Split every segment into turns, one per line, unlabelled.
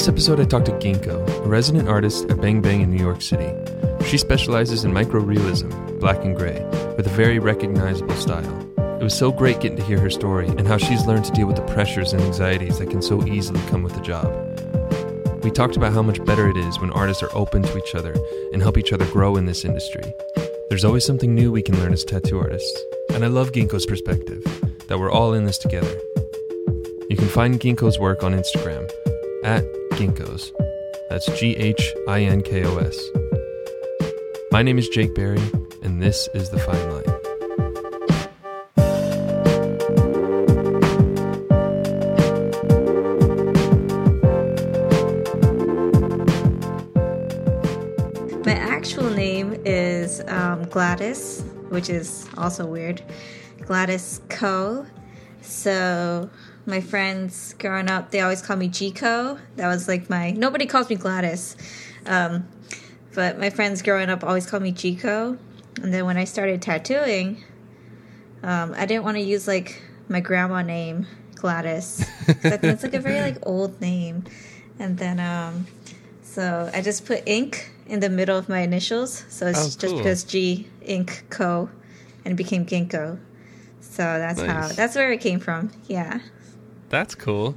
this episode, I talked to Ghinko, a resident artist at Bang Bang in New York City. She specializes in microrealism, black and gray, with a very recognizable style. It was so great getting to hear her story and how she's learned to deal with the pressures and anxieties that can so easily come with a job. We talked about how much better it is when artists are open to each other and help each other grow in this industry. There's always something new we can learn as tattoo artists, and I love Ghinko's perspective that we're all in this together. You can find Ghinko's work on Instagram at Ghinkos. That's G H I N K O S. My name is Jake Barry, and this is The Fine Line.
My actual name is um, Gladys, which is also weird. Gladys Co. So my friends growing up, they always call me Gico. That was like my nobody calls me Gladys, um, but my friends growing up always called me Gico. And then when I started tattooing, um, I didn't want to use like my grandma name Gladys. So I think it's like a very like old name. And then um, so I just put ink in the middle of my initials. So it's
Oh,
just
cool.
because G Ink Co. and it became Ghinko. So that's how that's where it came from. Yeah.
That's cool.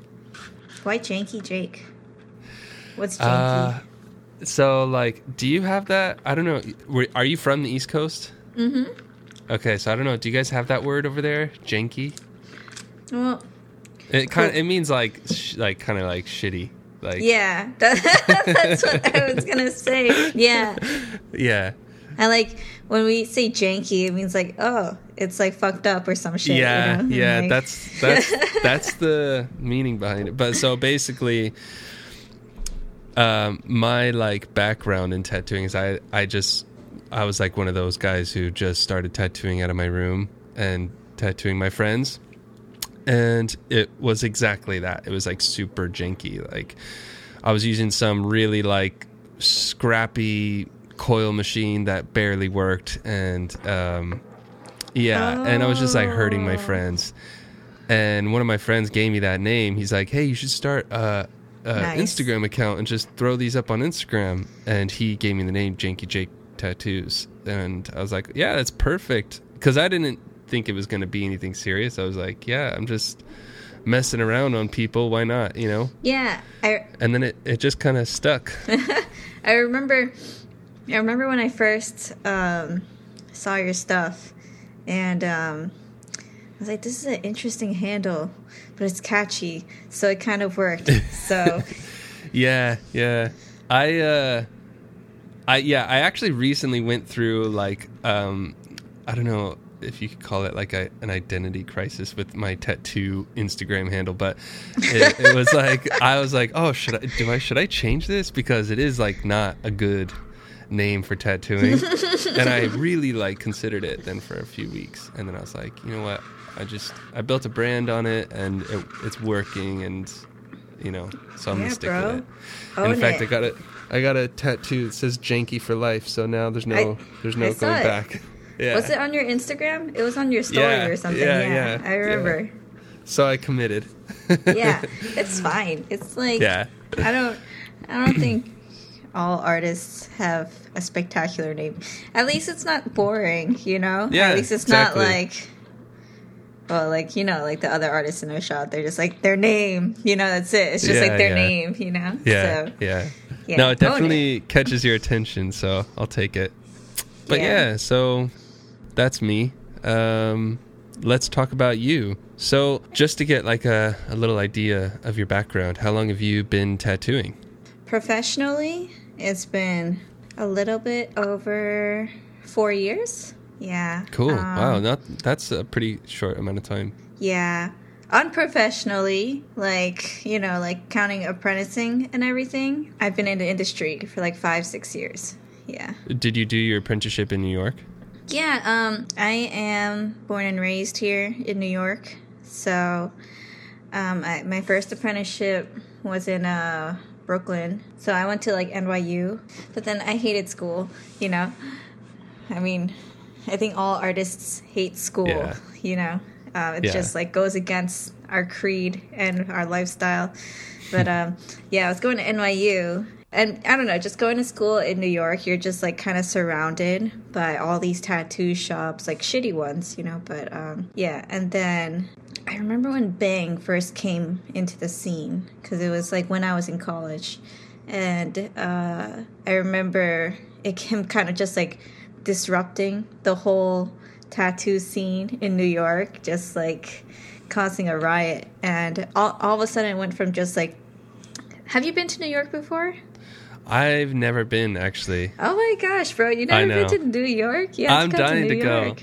Why Janky Jake? What's Janky?
Uh, so, like, do you have that? I don't know. Are you from the East Coast? Mm-hmm. Okay, so I don't know. Do you guys have that word over there? Janky?
well,
It kind of it means like sh- like kind of like shitty. Like
yeah, that, that's what I was gonna say. Yeah,
yeah.
I like when we say janky, it means like oh, it's like fucked up or some shit.
yeah,
you know?
yeah,
Like-
that's that's that's the meaning behind it. But so basically, um, my like background in tattooing is I I just I was like one of those guys who just started tattooing out of my room and tattooing my friends, and it was exactly that. It was like super janky. Like I was using some really like scrappy coil machine that barely worked, and um, yeah, and I was just like hurting my
Oh.
friends. And one of my friends gave me that name. He's like, "Hey, you should start a, a
Nice.
Instagram account and just throw these up on Instagram." And he gave me the name Janky Jake Tattoos, and I was like, "Yeah, that's perfect." Because I didn't think it was going to be anything serious. I was like, "Yeah, I'm just messing around on people. Why not?" You know.
yeah. I
And then it it just kind of stuck.
I remember, I remember when I first um, saw your stuff, and um, I was like, "This is an interesting handle, but it's catchy, so it kind of worked." So
Yeah, yeah. I uh I yeah, I actually recently went through like um I don't know if you could call it like a, an identity crisis with my tattoo Instagram handle, but it, it was like I was like, "Oh, should I do I should I change this because it is like not a good name for tattooing." and I really like considered it then for a few weeks, and then I was like, "You know what? I just I built a brand on it and it, it's working and you know, so I'm
Yeah,
gonna stick
bro.
with it." And in fact,
it.
I got a I got a tattoo that says "Janky for life," so now there's no
I-
there's no going
it.
back. Yeah.
was it on your Instagram? It was on your story
Yeah,
or something.
yeah,
Yeah,
yeah,
I remember.
So I committed.
Yeah. it's fine. It's like
Yeah.
I don't I don't think all artists have a spectacular name. At least it's not boring, you know?
Yeah,
At least it's
exactly.
not like well, like you know, like the other artists in a shot, they're just like their name, you know. That's it. It's just
Yeah,
like their
yeah.
name, you know.
Yeah,
So,
yeah.
yeah,
No, it definitely catches your attention, so I'll take it. But
Yeah.
yeah, so that's me. Um, let's talk about you. So, just to get like a, a little idea of your background, how long have you been tattooing?
Professionally, it's been a little bit over four years. Yeah.
Cool.
Um,
wow, not that's a pretty short amount of time.
Yeah. Unprofessionally, like, you know, like counting apprenticing and everything, I've been in the industry for like five, six years. Yeah.
Did you do your apprenticeship in New York?
Yeah, um, I am born and raised here in New York. So, um, I, my first apprenticeship was in uh, Brooklyn. So I went to like NYU, but then I hated school, you know? I mean, I think all artists hate school,
Yeah.
you know? Uh, it
Yeah.
just like goes against our creed and our lifestyle. But um, yeah, I was going to NYU, and I don't know, just going to school in New York, you're just like kind of surrounded by all these tattoo shops, like shitty ones, you know. But um, yeah, and then I remember when Bang first came into the scene because it was like when I was in college, and uh, I remember it came kind of just like disrupting the whole tattoo scene in New York, just like causing a riot, and all, all of a sudden it went from just like. Have you been to New York before?
I've never been actually.
Oh my gosh, bro! You never been to New York? Yeah,
I'm dying to go.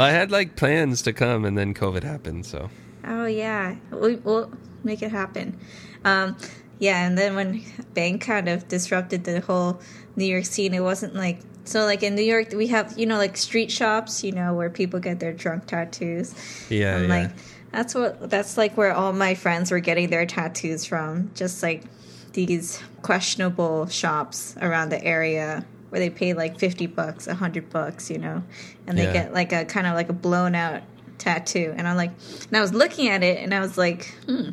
Well, I had like plans to come, and then COVID happened. So
Oh yeah, we, we'll make it happen. Um, yeah, and then when Bang kind of disrupted the whole New York scene, it wasn't like so. Like in New York, we have you know like street shops, you know, where people get their drunk tattoos.
yeah,
I'm
yeah.
like, that's what that's like where all my friends were getting their tattoos from. Just like these questionable shops around the area where they pay like fifty bucks, a hundred bucks, you know, and they
Yeah.
get like a kind of like a blown out tattoo. And I'm like, and I was looking at it, and I was like, hmm.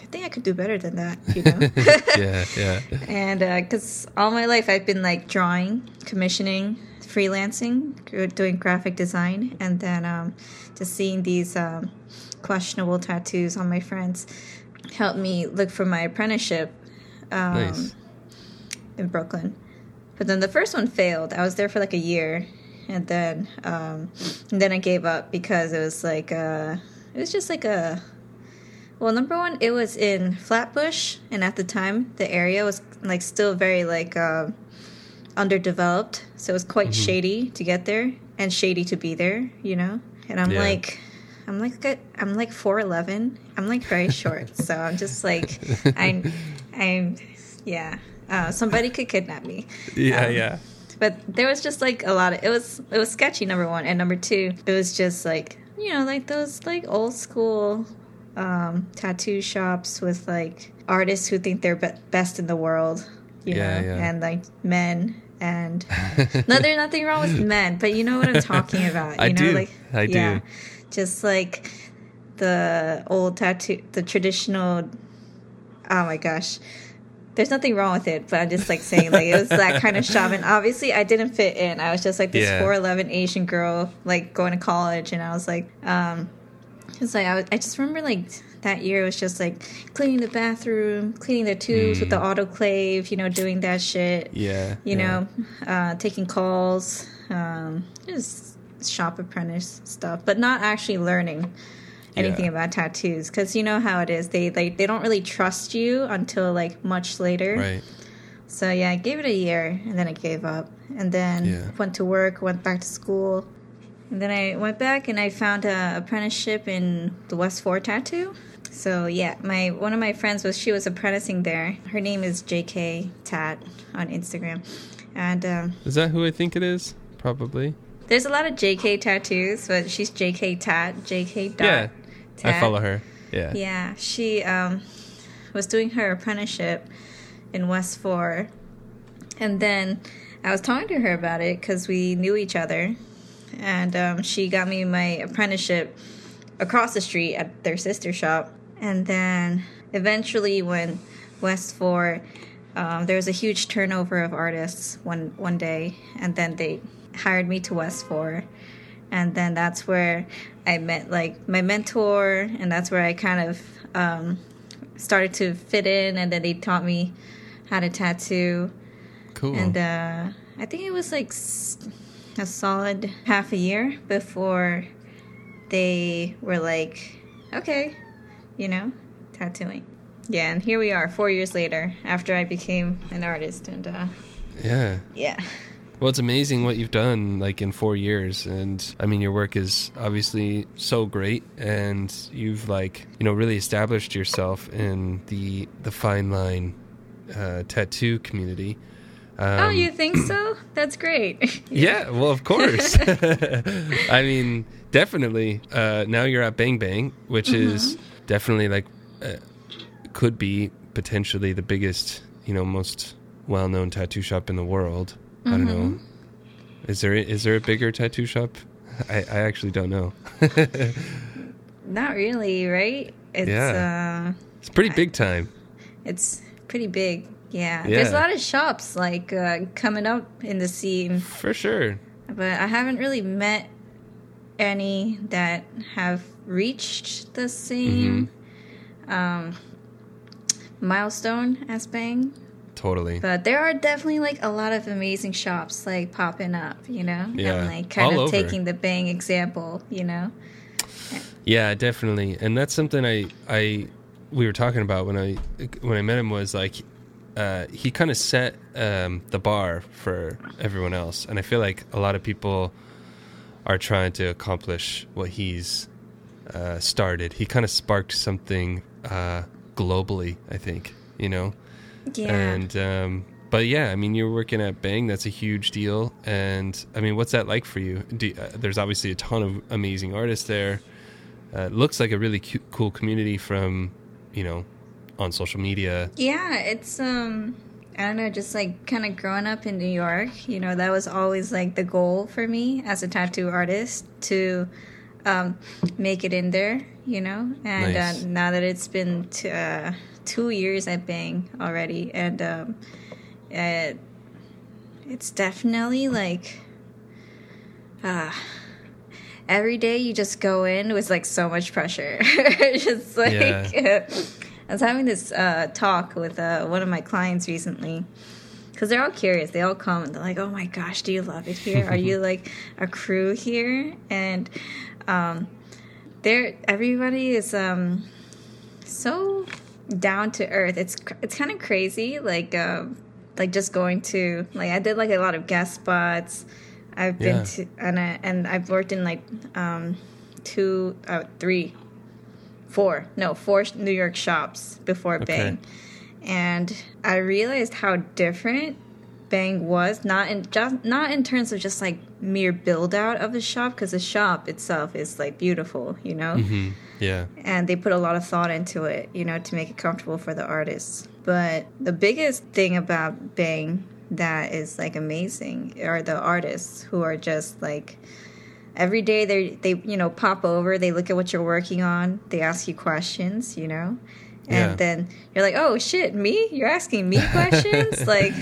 I think I could do better than that, you know.
yeah, yeah,
and because all my life I've been like drawing, commissioning, freelancing, doing graphic design, and then um, just seeing these um, questionable tattoos on my friends helped me look for my apprenticeship um,
nice.
in Brooklyn. But then the first one failed. I was there for like a year, and then um, and then I gave up because it was like uh, it was just like a well, number one, it was in Flatbush, and at the time, the area was like still very like uh, underdeveloped, so it was quite shady to get there and shady to be there, you know. And I'm
Yeah.
like, I'm like, I'm like four eleven. I'm like very short, so I'm just like, I'm, I'm, yeah. Uh, somebody could kidnap me
Yeah,
Um,
yeah.
but there was just like a lot of it was it was sketchy number one and number two it was just like you know like those like old school um tattoo shops with like artists who think they're be- best in the world you
Yeah,
know
yeah.
and like men and no there's nothing wrong with men but you know what i'm talking about you
I
know
do.
like
I do.
yeah just like the old tattoo the traditional oh my gosh there's nothing wrong with it, but I'm just like saying like it was that kind of shop, and obviously I didn't fit in. I was just like this
Yeah.
four eleven Asian girl, like going to college, and I was like, um, it's like I, was, I just remember like that year it was just like cleaning the bathroom, cleaning the tubes with the autoclave, you know, doing that shit,
Yeah.
you
yeah.
know, uh, taking calls, um, just shop apprentice stuff, but not actually learning anything
Yeah.
about tattoos because you know how it is. They like they don't really trust you until like much later.
Right.
So yeah, I gave it a year and then I gave up. And then
Yeah.
went to work, went back to school. And then I went back and I found an apprenticeship in the West Four Tattoo. So yeah, my one of my friends was she was apprenticing there. Her name is JK Tat on Instagram. And um,
Is that who I think it is? Probably.
there's a lot of JK tattoos, but she's JK Tat, JK dot
yeah. I follow her. Yeah.
Yeah, she um, was doing her apprenticeship in West Four, and then I was talking to her about it because we knew each other, and um, she got me my apprenticeship across the street at their sister shop, and then eventually when West Four. Um, there was a huge turnover of artists one one day, and then they hired me to West Four, and then that's where I met like my mentor, and that's where I kind of um, started to fit in, and then they taught me how to tattoo,
Cool.
and uh, I think it was like a solid half a year before they were like, okay, you know, tattooing. Yeah, and here we are, four years later, after I became an artist, and uh,
yeah.
yeah.
Well, it's amazing what you've done, like in four years, and I mean, your work is obviously so great, and you've like you know really established yourself in the the fine line uh, tattoo community. Um,
oh, you think so? That's great.
Yeah, well, of course. I mean, definitely. Uh, now you're at Bang Bang, which is definitely like uh, could be potentially the biggest, you know, most well-known tattoo shop in the world. I don't know. Is there is there a bigger tattoo shop? I, I actually don't know.
not really, right? It's
Yeah.
uh
It's pretty big time.
it's pretty big. Yeah.
Yeah.
There's a lot of shops like uh, coming up in the scene,
For sure.
but I haven't really met any that have reached the same
Mm-hmm.
um, milestone as Bang.
Totally.
But there are definitely like a lot of amazing shops like popping up, you know,
Yeah.
and like kind
All
of
over.
taking the Bang example, you know.
Yeah, definitely. And that's something I I we were talking about when I when I met him was like uh, he kind of set um, the bar for everyone else, and I feel like a lot of people are trying to accomplish what he's uh, started. He kind of sparked something uh, globally, I think. You know,
Yeah.
and um, but yeah, I mean, you're working at Bang. That's a huge deal. And I mean, what's that like for you? Do, uh, there's obviously a ton of amazing artists there. Uh, looks like a really cu- cool community from you know on social media.
Yeah, it's um I don't know, just like kind of growing up in New York, you know, that was always like the goal for me as a tattoo artist to um make it in there, you know. And
Nice.
uh, now that it's been t- uh, 2 years at Bang already and um uh, it's definitely like uh every day you just go in with like so much pressure. just like
Yeah.
I was having this uh, talk with uh, one of my clients recently because they're all curious. They all come and they're like, "Oh my gosh, do you love it here? Are you like a crew here?" And um, they're everybody is um, so down to earth. It's it's kind of crazy. Like um, like just going to like I did like a lot of guest spots. I've been
Yeah.
to and I, and I've worked in like um, two, uh, three, four, no, four New York shops before
Okay.
Bang, and I realized how different Bang was. Not in just not in terms of just like mere build out of the shop, because the shop itself is like beautiful, you know
hmm Yeah,
and they put a lot of thought into it, you know, to make it comfortable for the artists. But the biggest thing about Bang that is like amazing are the artists who are just like every day they they you know pop over, they look at what you're working on, they ask you questions, you know. And
Yeah.
then you're like, "Oh shit, me? You're asking me questions?" like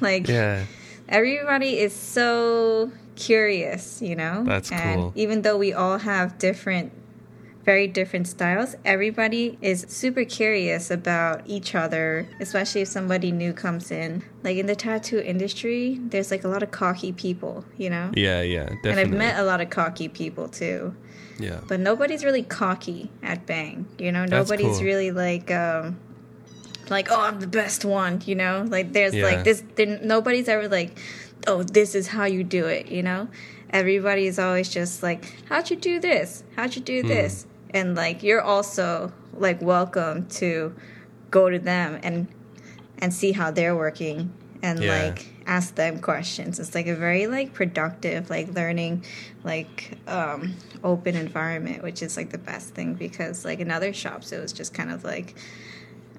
like
yeah,
everybody is so curious, you know?
That's
and
cool.
Even though we all have different, very different styles, everybody is super curious about each other, especially if somebody new comes in. Like in the tattoo industry, there's like a lot of cocky people, you know?
yeah, yeah. Definitely.
And I've met a lot of cocky people too.
yeah,
But nobody's really cocky at Bang, you know?
That's
Nobody's
cool.
really like, um, like, oh, I'm the best one, you know? Like, there's
Yeah.
like this, there, nobody's ever like, oh, this is how you do it, you know? Everybody is always just like, how'd you do this? How'd you
Hmm.
do this? And like, you're also like welcome to go to them and and see how they're working and
Yeah.
like ask them questions. It's like a very like productive, like learning, like um, open environment, which is like the best thing because like in other shops it was just kind of like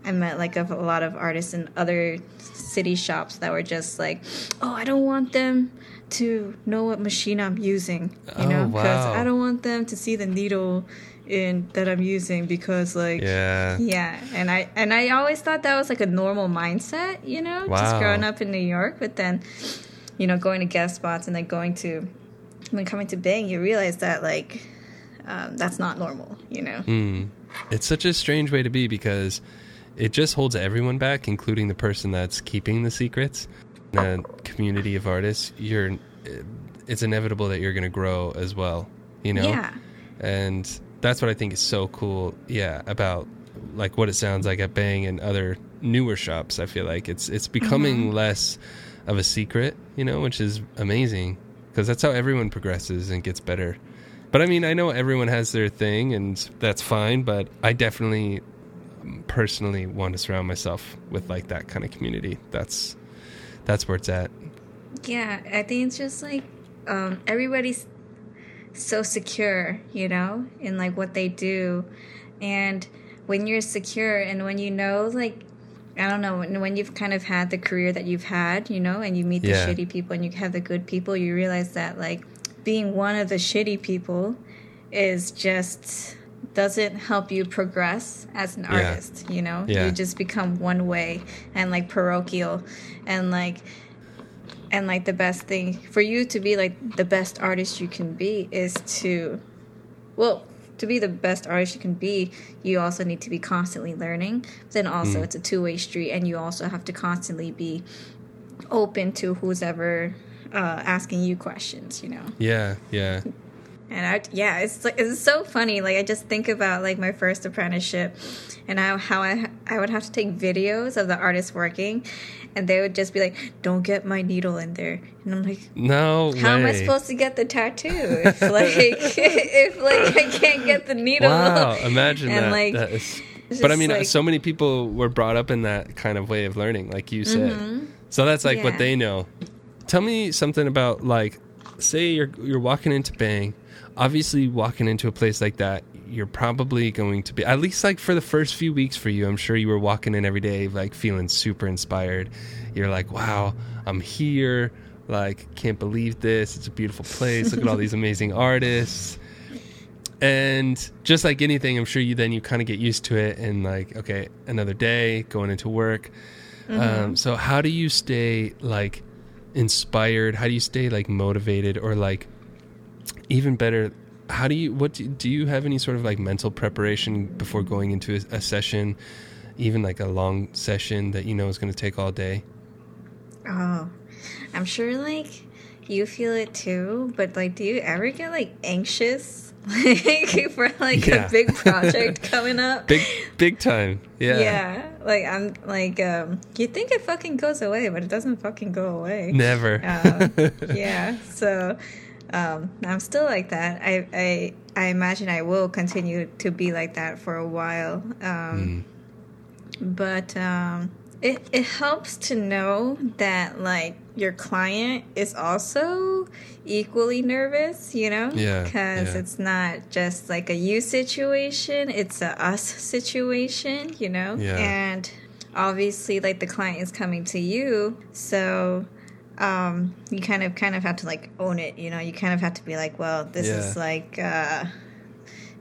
I met like a, a lot of artists in other city shops that were just like, oh, I don't want them to know what machine I'm using, you
Oh,
know, because
wow.
I don't want them to see the needle in that I'm using because like
yeah,
yeah, and I and I always thought that was like a normal mindset, you know, just growing up in New York. But then, you know, going to guest spots and then going to when coming to Bang, you realize that like um, that's not normal, you know.
Mm. It's such a strange way to be because it just holds everyone back, including the person that's keeping the secrets. In a community of artists, you're it's inevitable that you're going to grow as well, you know?
Yeah,
And that's what I think is so cool, yeah, about like what it sounds like at Bang and other newer shops. I feel like it's it's becoming
Mm-hmm.
less of a secret, you know, which is amazing because that's how everyone progresses and gets better. But I mean, I know everyone has their thing and that's fine, but I definitely um, personally want to surround myself with like that kind of community. That's that's where it's at.
yeah. I think it's just like um, everybody's so secure, you know, in like what they do, and when you're secure and when you know like I don't know when, when you've kind of had the career that you've had, you know, and you meet the
Yeah.
shitty people and you have the good people, you realize that like being one of the shitty people is just doesn't help you progress as an
Yeah.
artist you know
Yeah.
you just become one way and like parochial and like and like the best thing for you to be like the best artist you can be is to well to be the best artist you can be you also need to be constantly learning then also
Mm.
it's a two-way street and you also have to constantly be open to who's ever uh, asking you questions you know
Yeah, yeah.
and I, yeah, it's like it's so funny. Like I just think about like my first apprenticeship, and how how I I would have to take videos of the artists working, and they would just be like, "Don't get my needle in there," and I'm like,
No
"How am I supposed to get the tattoo if like if like I can't get the needle?"
Wow, imagine
And,
that.
like,
that is, but I mean,
like-
so many people were brought up in that kind of way of learning, like you said. So that's like what
Mm-hmm.
They know. Tell me something about like, say you're you're walking into Bang. Obviously, walking into a place like that, you're probably going to be at least like for the first few weeks for you. I'm sure you were walking in every day, like feeling super inspired. You're like, wow, I'm here. Like, can't believe this. It's a beautiful place. Look at all these amazing artists and just like anything i'm sure you then you kind of get used to it and like okay another day going into work um, so how do you stay like inspired how do you stay like motivated or like even better how do you what do, do you have any sort of like mental preparation before going into a, a session even like a long session that you know is going to take all day
Oh, I'm sure like you feel it too, but like, do you ever get like anxious like for like
Yeah.
a big project coming up?
big big time yeah
Yeah, like I'm like um you think it fucking goes away, but it doesn't fucking go away.
never
Um, yeah, so um I'm still like that. I I I imagine I will continue to be like that for a while. Um but um it it helps to know that like your client is also equally nervous, you know?
Yeah,
Cuz
yeah.
it's not just like a you situation, it's a us situation, you know?
Yeah.
And obviously like the client is coming to you, so um you kind of kind of have to like own it, you know? You kind of have to be like, well, this
Yeah.
is like uh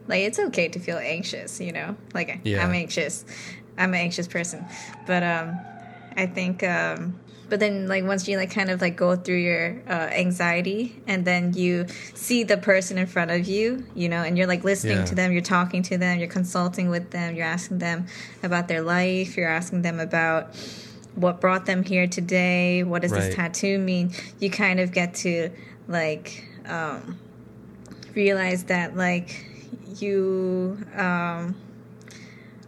like it's okay to feel anxious, you know? Like
Yeah.
I'm anxious. I'm an anxious person. But um I think um but then like once you like kind of like go through your uh, anxiety and then you see the person in front of you you know and you're like listening
Yeah.
to them you're talking to them you're consulting with them you're asking them about their life you're asking them about what brought them here today what does
Right.
this tattoo mean you kind of get to like um realize that like you um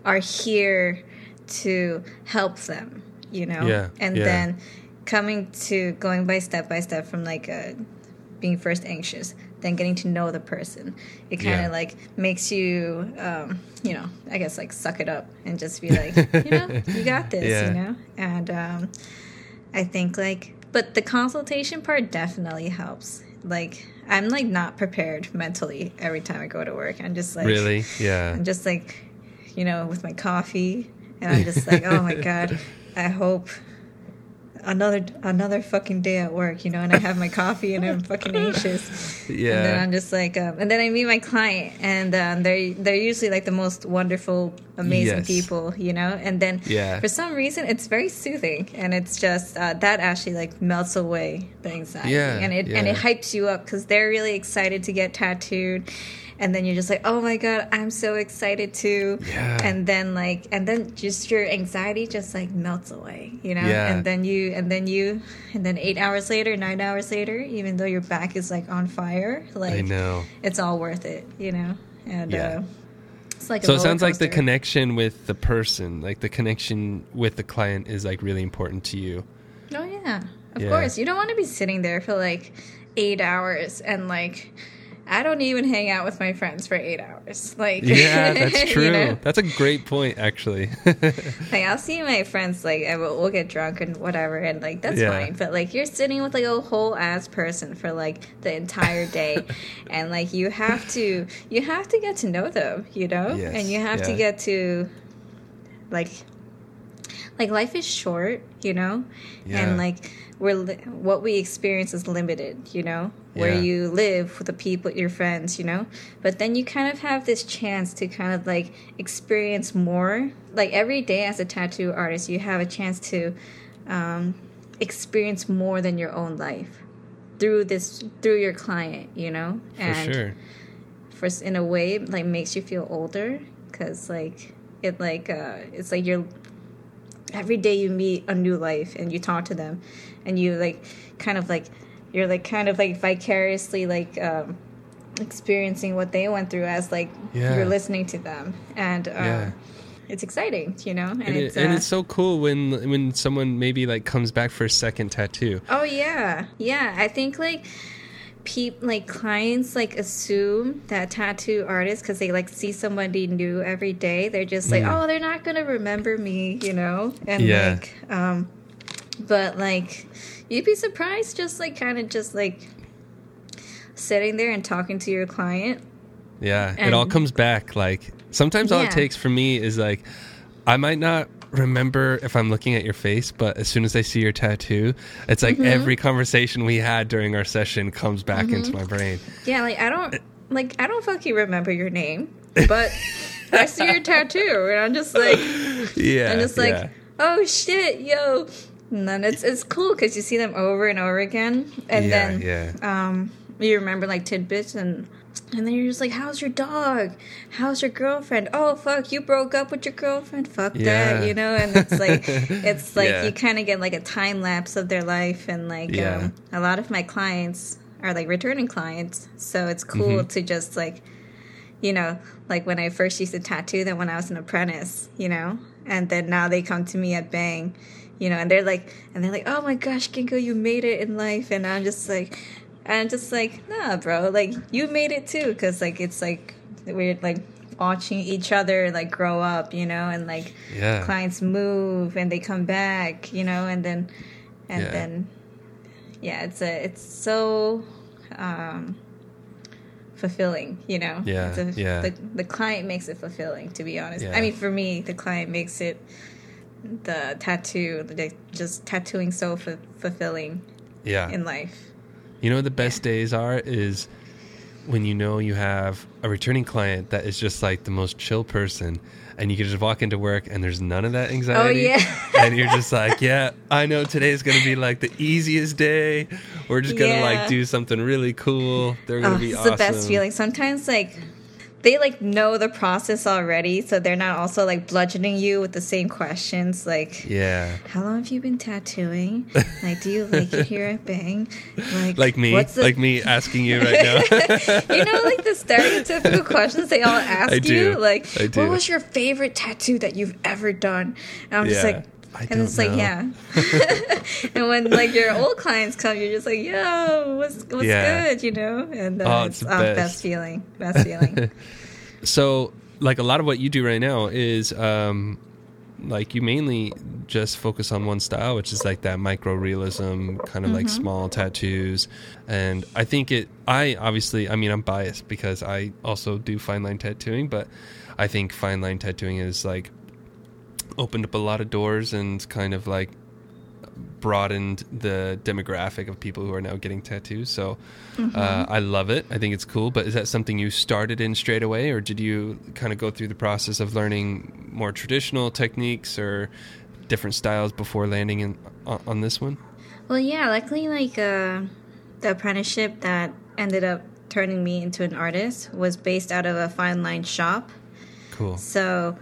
are here to help them you know
Yeah,
and
yeah.
then coming to going by step by step from like uh being first anxious then getting to know the person. It kind of
Yeah.
like makes you um you know i guess like suck it up and just be like you know you got this
Yeah.
you know? And um i think like but the consultation part definitely helps. Like i'm like not prepared mentally every time i go to work. I'm just like
really? Yeah.
I'm just like, you know, with my coffee, and I'm just like, oh my god, I hope another another fucking day at work, you know, and I have my coffee and I'm fucking anxious.
Yeah.
And then I'm just like, um, and then I meet my client, and um, they're they're usually like the most wonderful, amazing
Yes.
people, you know. And then
Yeah.
for some reason, it's very soothing, and it's just uh, that actually like melts away the anxiety,
Yeah,
and it and it hypes you up because they're really excited to get tattooed. And then you're just like, oh my god, I'm so excited too.
Yeah.
And then like, and then just your anxiety just like melts away, you know.
Yeah.
And then you, and then you, and then eight hours later, nine hours later, even though your back is like on fire, like
i know
it's all worth it, you know. And
Yeah.
uh, it's like a
so it sounds like the connection with the person like the connection with the client is like really important to you
Oh yeah, of
Yeah.
course. You don't want to be sitting there for like eight hours and like. I don't even hang out with my friends for eight hours. Like,
yeah that's
you
true
know?
that's a great point actually
Like I'll see my friends like and we'll, we'll get drunk and whatever and like that's
Yeah.
fine. But like you're sitting with like a whole ass person for like the entire day, and like you have to you have to get to know them, you know,
Yes,
and you have to get to like like life is short, you know,
Yeah.
and like we're li- what we experience is limited, you know, where
Yeah.
you live with the people, your friends, you know, but then you kind of have this chance to kind of like experience more. Like every day as a tattoo artist, you have a chance to um, experience more than your own life through this through your client, you know,
For sure.
for in a way like makes you feel older because like it like uh it's like you're every day you meet a new life and you talk to them and you like kind of like you're like kind of like vicariously like um experiencing what they went through as like
Yeah.
you're listening to them and uh,
Yeah.
it's exciting you know and,
And,
it's
it, and
uh,
it's so cool when when someone maybe like comes back for a second tattoo.
Oh yeah, yeah. I think like peop like clients like assume that tattoo artists because they like see somebody new every day. They're just like,
Mm.
oh, they're not gonna remember me, you know. And
Yeah.
like, um, but like, you'd be surprised, just like kind of just like sitting there and talking to your client.
Yeah, it all comes back. Like sometimes all
Yeah.
it takes for me is like I might not remember if I'm looking at your face, but as soon as I see your tattoo, it's like
Mm-hmm.
every conversation we had during our session comes back
Mm-hmm.
into my brain.
Yeah, like I don't like I don't fucking remember your name, but I see your tattoo, and I'm just like.
Yeah,
and it's like,
yeah.
oh shit, yo. And then it's it's cool because you see them over and over again, and
yeah,
then
yeah,
um, you remember like tidbits, and and then you're just like, how's your dog? How's your girlfriend? Oh fuck, you broke up with your girlfriend? Fuck
Yeah.
that, you know. And it's like it's like
Yeah.
you kind of get like a time lapse of their life, and like
Yeah.
um, a lot of my clients are like returning clients, so it's cool
Mm-hmm.
to just like you know, like when I first used to tattoo them when I was an apprentice, you know, and then now they come to me at Bang, you know, and they're like, and they're like, oh my gosh, Ghinko, you made it in life, and I'm just like, I'm just like, nah, bro, like you made it too, because like it's like we're like watching each other like grow up, you know, and like
yeah.
clients move and they come back, you know, and then and
Yeah.
then yeah, it's a it's so um fulfilling, you know.
Yeah,
It's a-
yeah.
The the client makes it fulfilling, to be honest.
Yeah.
I mean, for me, the client makes it the tattoo, the, just tattooing so fu- fulfilling
yeah.
in life.
You know what the best days are is when you know you have a returning client that is just like the most chill person and you can just walk into work and there's none of that oh, anxiety.
Oh, yeah.
and you're just like, yeah, I know today's going to be like the easiest day. We're just going to
Yeah.
like do something really cool. They're going
Oh,
to be
it's
awesome.
the best feeling. Sometimes like they like know the process already, so they're not also like bludgeoning you with the same questions like
Yeah.
how long have you been tattooing? Like, do you like it here at Bang? Like,
Like me,
What's the,
like me asking you right now.
you know, like the stereotypical questions they all ask
I
you.
do.
Like, what was your favorite tattoo that you've ever done? And I'm just like, and it's
don't
like,
know.
yeah. and when like your old clients come, you're just like, yo, what's what's
Yeah.
good, you know? And uh,
Oh, it's
it's
the
oh,
best.
best feeling, best feeling.
So, like a lot of what you do right now is, um, like you mainly just focus on one style, which is like that micro realism, kind of like small tattoos. And I think it. I obviously, I mean, I'm biased because I also do fine line tattooing, but I think fine line tattooing is like opened up a lot of doors and kind of like broadened the demographic of people who are now getting tattoos. So uh, I love it. I think it's cool. But is that something you started in straight away, or did you kind of go through the process of learning more traditional techniques or different styles before landing in on, on this one?
well, yeah, luckily, like uh, the apprenticeship that ended up turning me into an artist was based out of a fine line shop.
Cool.
So,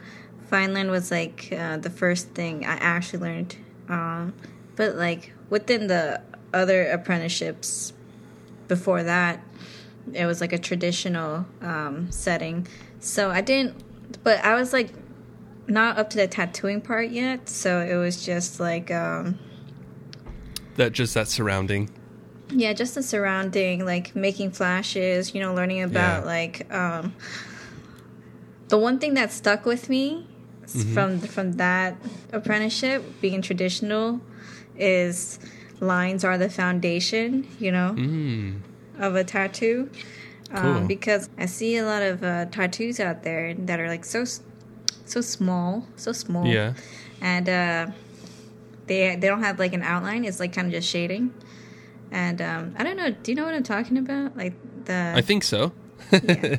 fine line was like uh, the first thing I actually learned. Um, but like within the other apprenticeships before that, it was like a traditional um, setting. So I didn't, but I was like not up to the tattooing part yet. So it was just like, um,
That just that surrounding.
yeah, just the surrounding, like making flashes, you know, learning about
Yeah.
like um the one thing that stuck with me
Mm-hmm.
from from that apprenticeship being traditional is lines are the foundation, you know,
Mm.
of a tattoo.
Cool.
Um, because I see a lot of uh, tattoos out there that are like so so small, so small.
Yeah.
And uh, they they don't have like an outline. It's like kind of just shading. And um, I don't know. Do you know what I'm talking about? Like the
I think so.
yeah.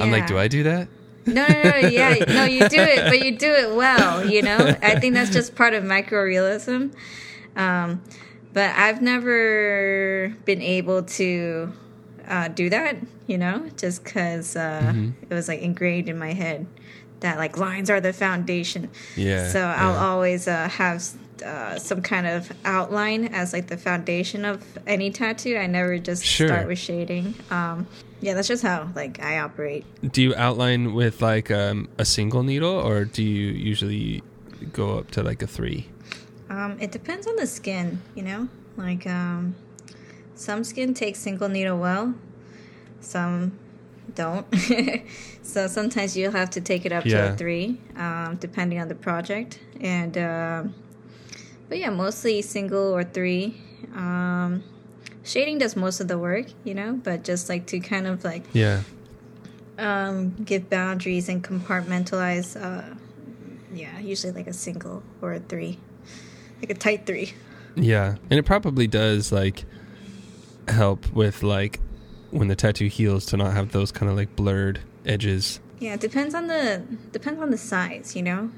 I'm like, do I do that?
No, no, no, yeah, no, you do it, but you do it well, you know? I think that's just part of microrealism. Um, but I've never been able to uh, do that, you know, just because uh,
Mm-hmm.
it was like ingrained in my head that like lines are the foundation.
Yeah.
So I'll
yeah.
always uh, have uh, some kind of outline as like the foundation of any tattoo. I never just
Sure.
start with shading. Um, yeah, that's just how like I operate.
Do you outline with like um, a single needle, or do you usually go up to like a three?
Um, it depends on the skin, you know. Like um, some skin takes single needle well, some don't. so sometimes you'll have to take it up to a three, um, depending on the project. And um but yeah, mostly single or three. Um, shading does most of the work, you know. But just like to kind of like
Yeah.
um, give boundaries and compartmentalize. Uh, yeah, usually like a single or a three, like a tight three.
Yeah, and it probably does like help with like when the tattoo heals to not have those kind of like blurred edges.
Yeah, it depends on the depends on the size. You know,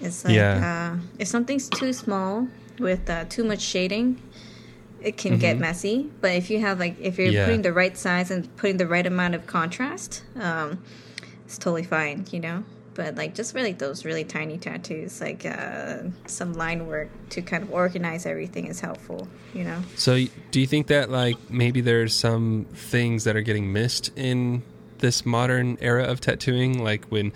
it's like
Yeah.
uh, if something's too small with uh, too much shading, it can get messy. But if you have like if you're
Mm-hmm. Yeah.
putting the right size and putting the right amount of contrast, um, it's totally fine. You know. But like just for like those really tiny tattoos, like uh, some line work to kind of organize everything is helpful. You know.
So, do you think that like maybe there's some things that are getting missed in this modern era of tattooing? Like when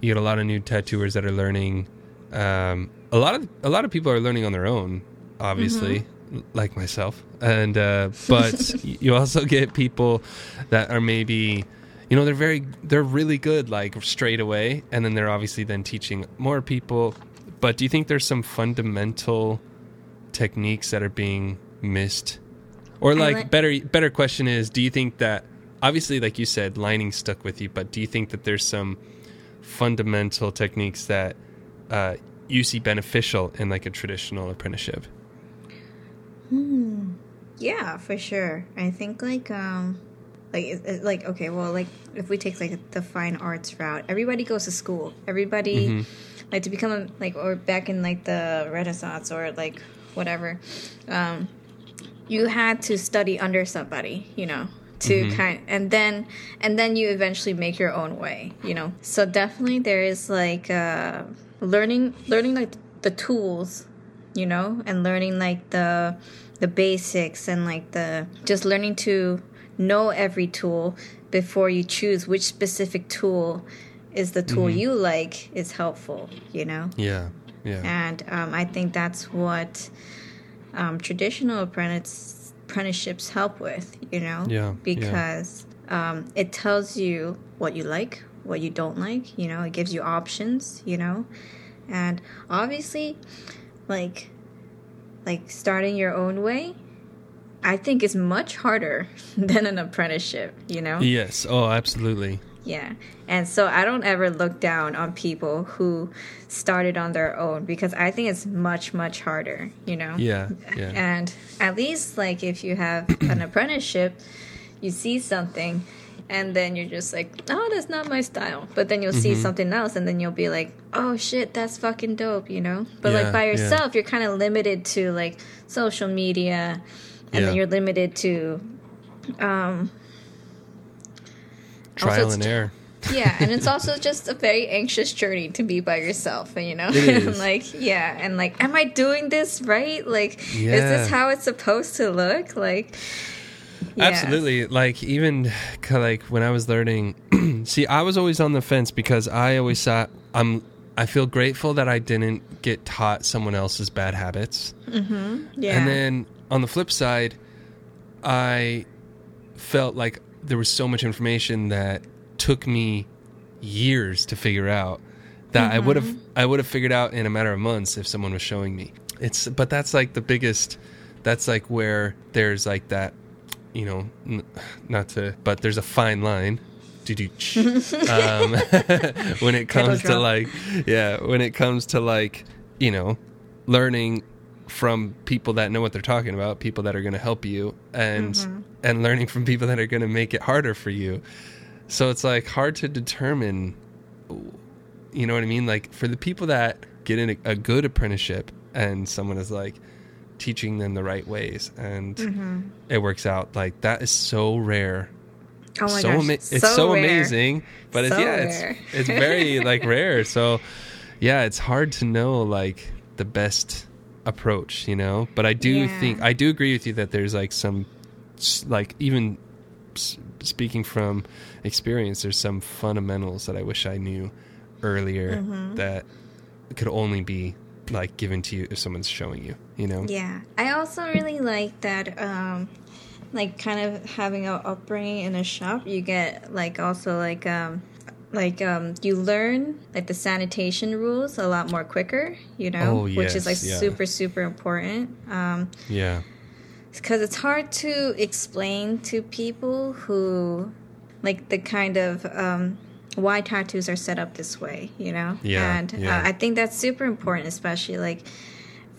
you get a lot of new tattooers that are learning, um, a lot of a lot of people are learning on their own, obviously, l- like myself. And uh, but you also get people that are maybe. You know they're very they're really good like straight away and then they're obviously then teaching more people but do you think there's some fundamental techniques that are being missed or like
like-
better better question is do you think that obviously like you said lining stuck with you but do you think that there's some fundamental techniques that uh, you see beneficial in like a traditional apprenticeship hmm.
Yeah, for sure. I think like um like it, it- like okay, well like if we take like the fine arts route, everybody goes to school. Everybody like to become a, like or back in like the Renaissance or like whatever. Um you had to study under somebody, you know, to kind and then and then you eventually make your own way, you know. So definitely there is like uh learning learning like the tools you know and learning like the the basics and like the just learning to know every tool before you choose which specific tool is the tool you like is helpful you know?
Yeah yeah.
And um, i think that's what um, traditional apprentice apprenticeships help with you know?
Yeah, yeah.
because um, it tells you what you like what you don't like you know? It gives you options you know? And obviously like like starting your own way i think is much harder than an apprenticeship you know
yes oh absolutely
yeah. And so I don't ever look down on people who started on their own because I think it's much, much harder, you know?
yeah yeah
And at least, like, if you have an apprenticeship, you see something and then you're just like, oh, that's not my style. But then you'll see mm-hmm. something else and then you'll be like, oh shit, that's fucking dope, you know? But
Yeah,
like by
yeah.
yourself, you're kind of limited to like social media and
Yeah.
then you're limited to um,
trial and error
yeah, and it's also just a very anxious journey to be by yourself, and you know, and like yeah, and like, am I doing this right? Like, is this how it's supposed to look? Like, yeah.
Absolutely. Like even like when I was learning, see, I was always on the fence because I always thought I'm. I feel grateful that I didn't get taught someone else's bad habits.
yeah,
And then on the flip side, I felt like there was so much information that took me years to figure out that I would have I would have figured out in a matter of months if someone was showing me. It's but that's like the biggest that's like where there's like that you know n- not to but there's a fine line. Um, when it comes to like yeah when it comes to like you know learning from people that know what they're talking about people that are going to help you and
Mm-hmm.
and learning from people that are going to make it harder for you so it's like hard to determine you know what i mean like for the people that get in a, a good apprenticeship and someone is like teaching them the right ways and
Mm-hmm.
it works out like that is so rare
Oh my
so
gosh,
ama- it's so amazing but it's
So
yeah
rare.
it's it's very like rare so yeah it's hard to know like the best approach you know but i do
Yeah.
think i do agree with you that there's like some like even speaking from experience there's some fundamentals that i wish i knew earlier
Mm-hmm.
that could only be like given to you if someone's showing you you know
Yeah, I also really like that. Um, like kind of having an upbringing in a shop, you get like also like um, like um, you learn like the sanitation rules a lot more quicker. You know,
Oh,
which is like
yeah.
super super important. Um,
yeah
because it's hard to explain to people who like the kind of um, why tattoos are set up this way you know
Yeah,
and
yeah.
Uh, i think that's super important especially like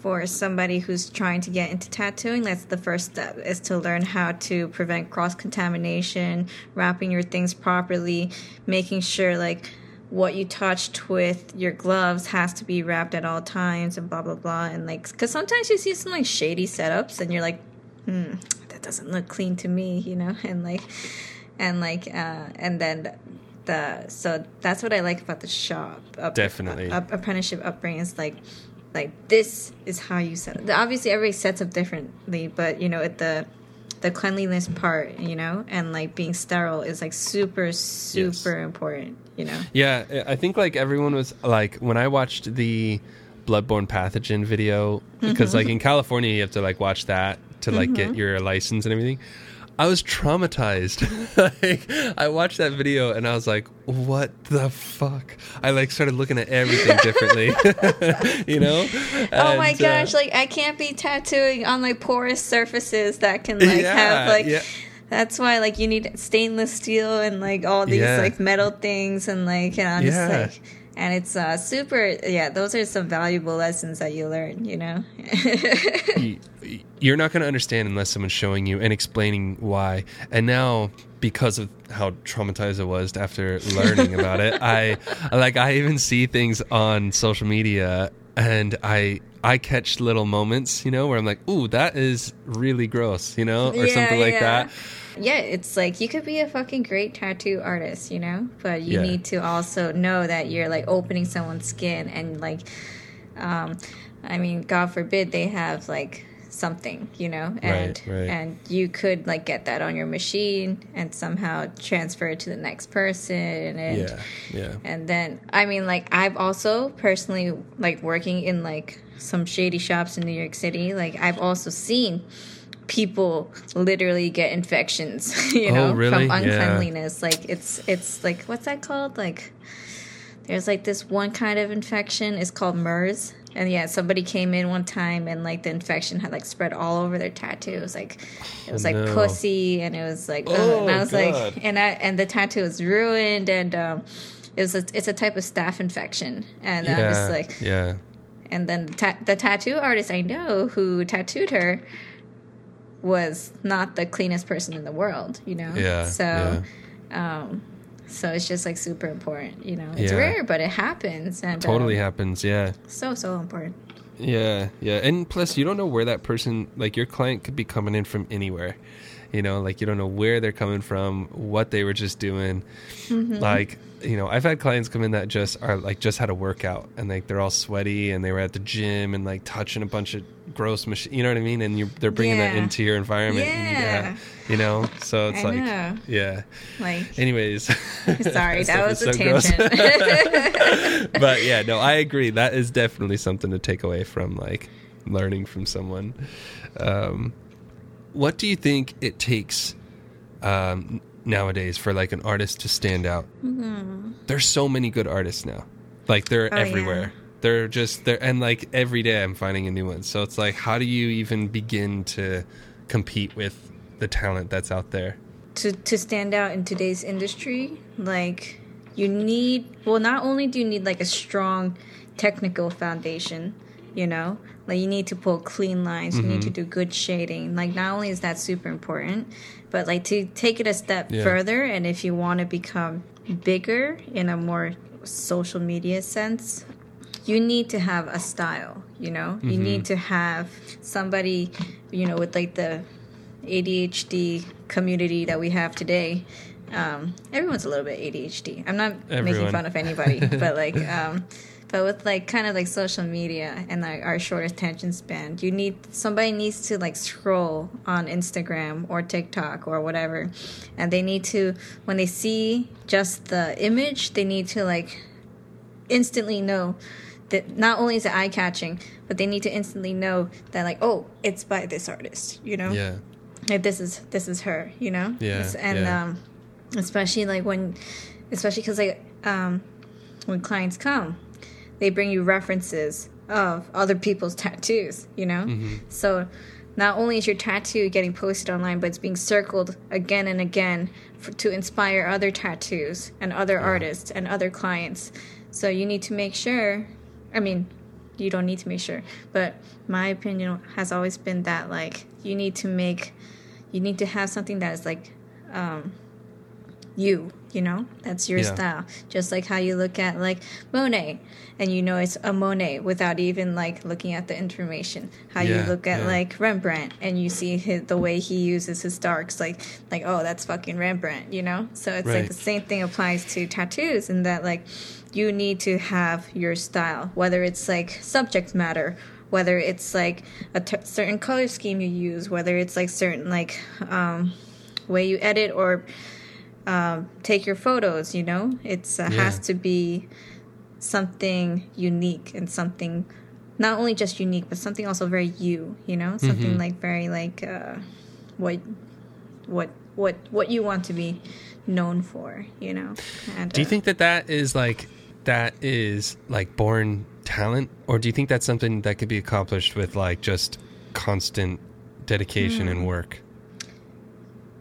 for somebody who's trying to get into tattooing that's the first step is to learn how to prevent cross contamination wrapping your things properly making sure like what you touched with your gloves has to be wrapped at all times and blah blah blah and like because sometimes you see some like shady setups and you're like hmm, that doesn't look clean to me, you know, and like, and like, uh, and then the so that's what I like about the shop. Up,
Definitely.
up, apprenticeship upbringing is like, like this is how you set. Obviously, everybody sets up differently, but you know, at the the cleanliness part, you know, and like being sterile is like super super important, you know.
Yeah, I- I think like everyone was like when I watched the bloodborne pathogen video because like mm-hmm. in California you have to like watch that to like get mm-hmm. your license and everything. I was traumatized. like I watched that video and I was like, "What the fuck?" I like started looking at everything differently. you know?
oh my
And, uh,
gosh, like I can't be tattooing on like porous surfaces that can like
Yeah,
have like
yeah.
that's why like you need stainless steel and like all these
Yeah.
like metal things and like and I'm
Yeah.
just like and it's uh super yeah, those are some valuable lessons that you learn, you know.
you're not going to understand unless someone's showing you and explaining why. And now, because of how traumatized I was after learning about it, I like I even see things on social media, and I I catch little moments, you know, where I'm like, "Ooh, that is really gross," you know, or
Yeah,
something like
yeah.
that.
Yeah, it's like you could be a fucking great tattoo artist, you know, but you
Yeah.
need to also know that you're like opening someone's skin and like, um, I mean, God forbid they have like something, you know, and
Right, right.
and you could like get that on your machine and somehow transfer it to the next person and
Yeah, yeah,
and then I mean like I've also personally like working in like some shady shops in New York City, like I've also seen people literally get infections, you
Oh,
know,
really?
from
Yeah.
uncleanliness. Like it's it's like what's that called? Like there's like this one kind of infection, it's called MRSA. And yeah, somebody came in one time and like the infection had like spread all over their tattoo. It was like it was like
no.
pussy and it was like.
Oh,
and I was
God.
like and I and the tattoo was ruined and um it was a, it's a type of staph infection and
I
was like
yeah.
and then the, ta- the tattoo artist I know who tattooed her was not the cleanest person in the world, you know.
Yeah,
So, um, so it's just like super important, you know. It's
Yeah.
rare, but it happens, and
Totally
um,
happens. Yeah.
so so important.
Yeah, yeah. And plus, you don't know where that person, like your client, could be coming in from anywhere. You know, like you don't know where they're coming from, what they were just doing.
Mm-hmm.
Like, you know, I've had clients come in that just are like just had a workout and like they're all sweaty and they were at the gym and like touching a bunch of gross machine. You know what I mean? And you they're bringing that into your environment. and,
Yeah.
you know, so it's
I
like,
know.
yeah.
Like,
Anyways,
sorry, that was a
so
tangent.
but yeah, no, I agree. That is definitely something to take away from like learning from someone. Um, what do you think it takes um, nowadays for like an artist to stand out? There's so many good artists now. Like they're
Mm-hmm. Oh, yeah.
everywhere. They're just there, and like every day I'm finding a new one. So it's like, how do you even begin to compete with the talent that's out there?
to to stand out in today's industry, like you need well, not only do you need like a strong technical foundation, you know, like you need to pull clean lines, you need to do good shading. Like not only is that super important, but like to take it a step
Yeah.
further, and if you want to become bigger in a more social media sense, you need to have a style you know? You need to have somebody you know with like the adhd community that we have today. Um, everyone's a little bit adhd i'm not making fun of anybody but like um, but with like kind of like social media and like our short attention span you need somebody needs to like scroll on instagram or tiktok or whatever and they need to when they see just the image they need to like instantly know that not only is it eye catching, but they need to instantly know that like, oh, it's by this artist, you know?
Yeah.
Like this is this is her, you know?
Yeah,
It's- And
yeah.
um especially like when especially cuz like um when clients come, they bring you references of other people's tattoos, you know?
Mm-hmm.
So not only is your tattoo getting posted online, but it's being circled again and again for, to inspire other tattoos and other artists and other clients. So you need to make sure. I mean, you don't need to make sure, but my opinion has always been that like you need to make, you need to have something that is like, um, you. You know, that's your
Yeah.
style. Just like how you look at like Monet, and you know it's a Monet without even like looking at the information. How you look at
yeah.
like Rembrandt, and you see his, the way he uses his darks, like like oh that's fucking Rembrandt, you know. So it's like the same thing applies to tattoos, in that like you need to have your style, whether it's like subject matter. Whether it's like a t- certain color scheme you use, whether it's like certain like um, way you edit or um, take your photos. You know, it's uh,
Yeah.
has to be something unique and something not only just unique, but something also very you. You know, something
Mm-hmm.
like very like uh, what what what what you want to be known for. You know. And,
Do you
uh,
think that that is like that is like born talent, or do you think that's something that could be accomplished with like just constant dedication
Hmm.
and work?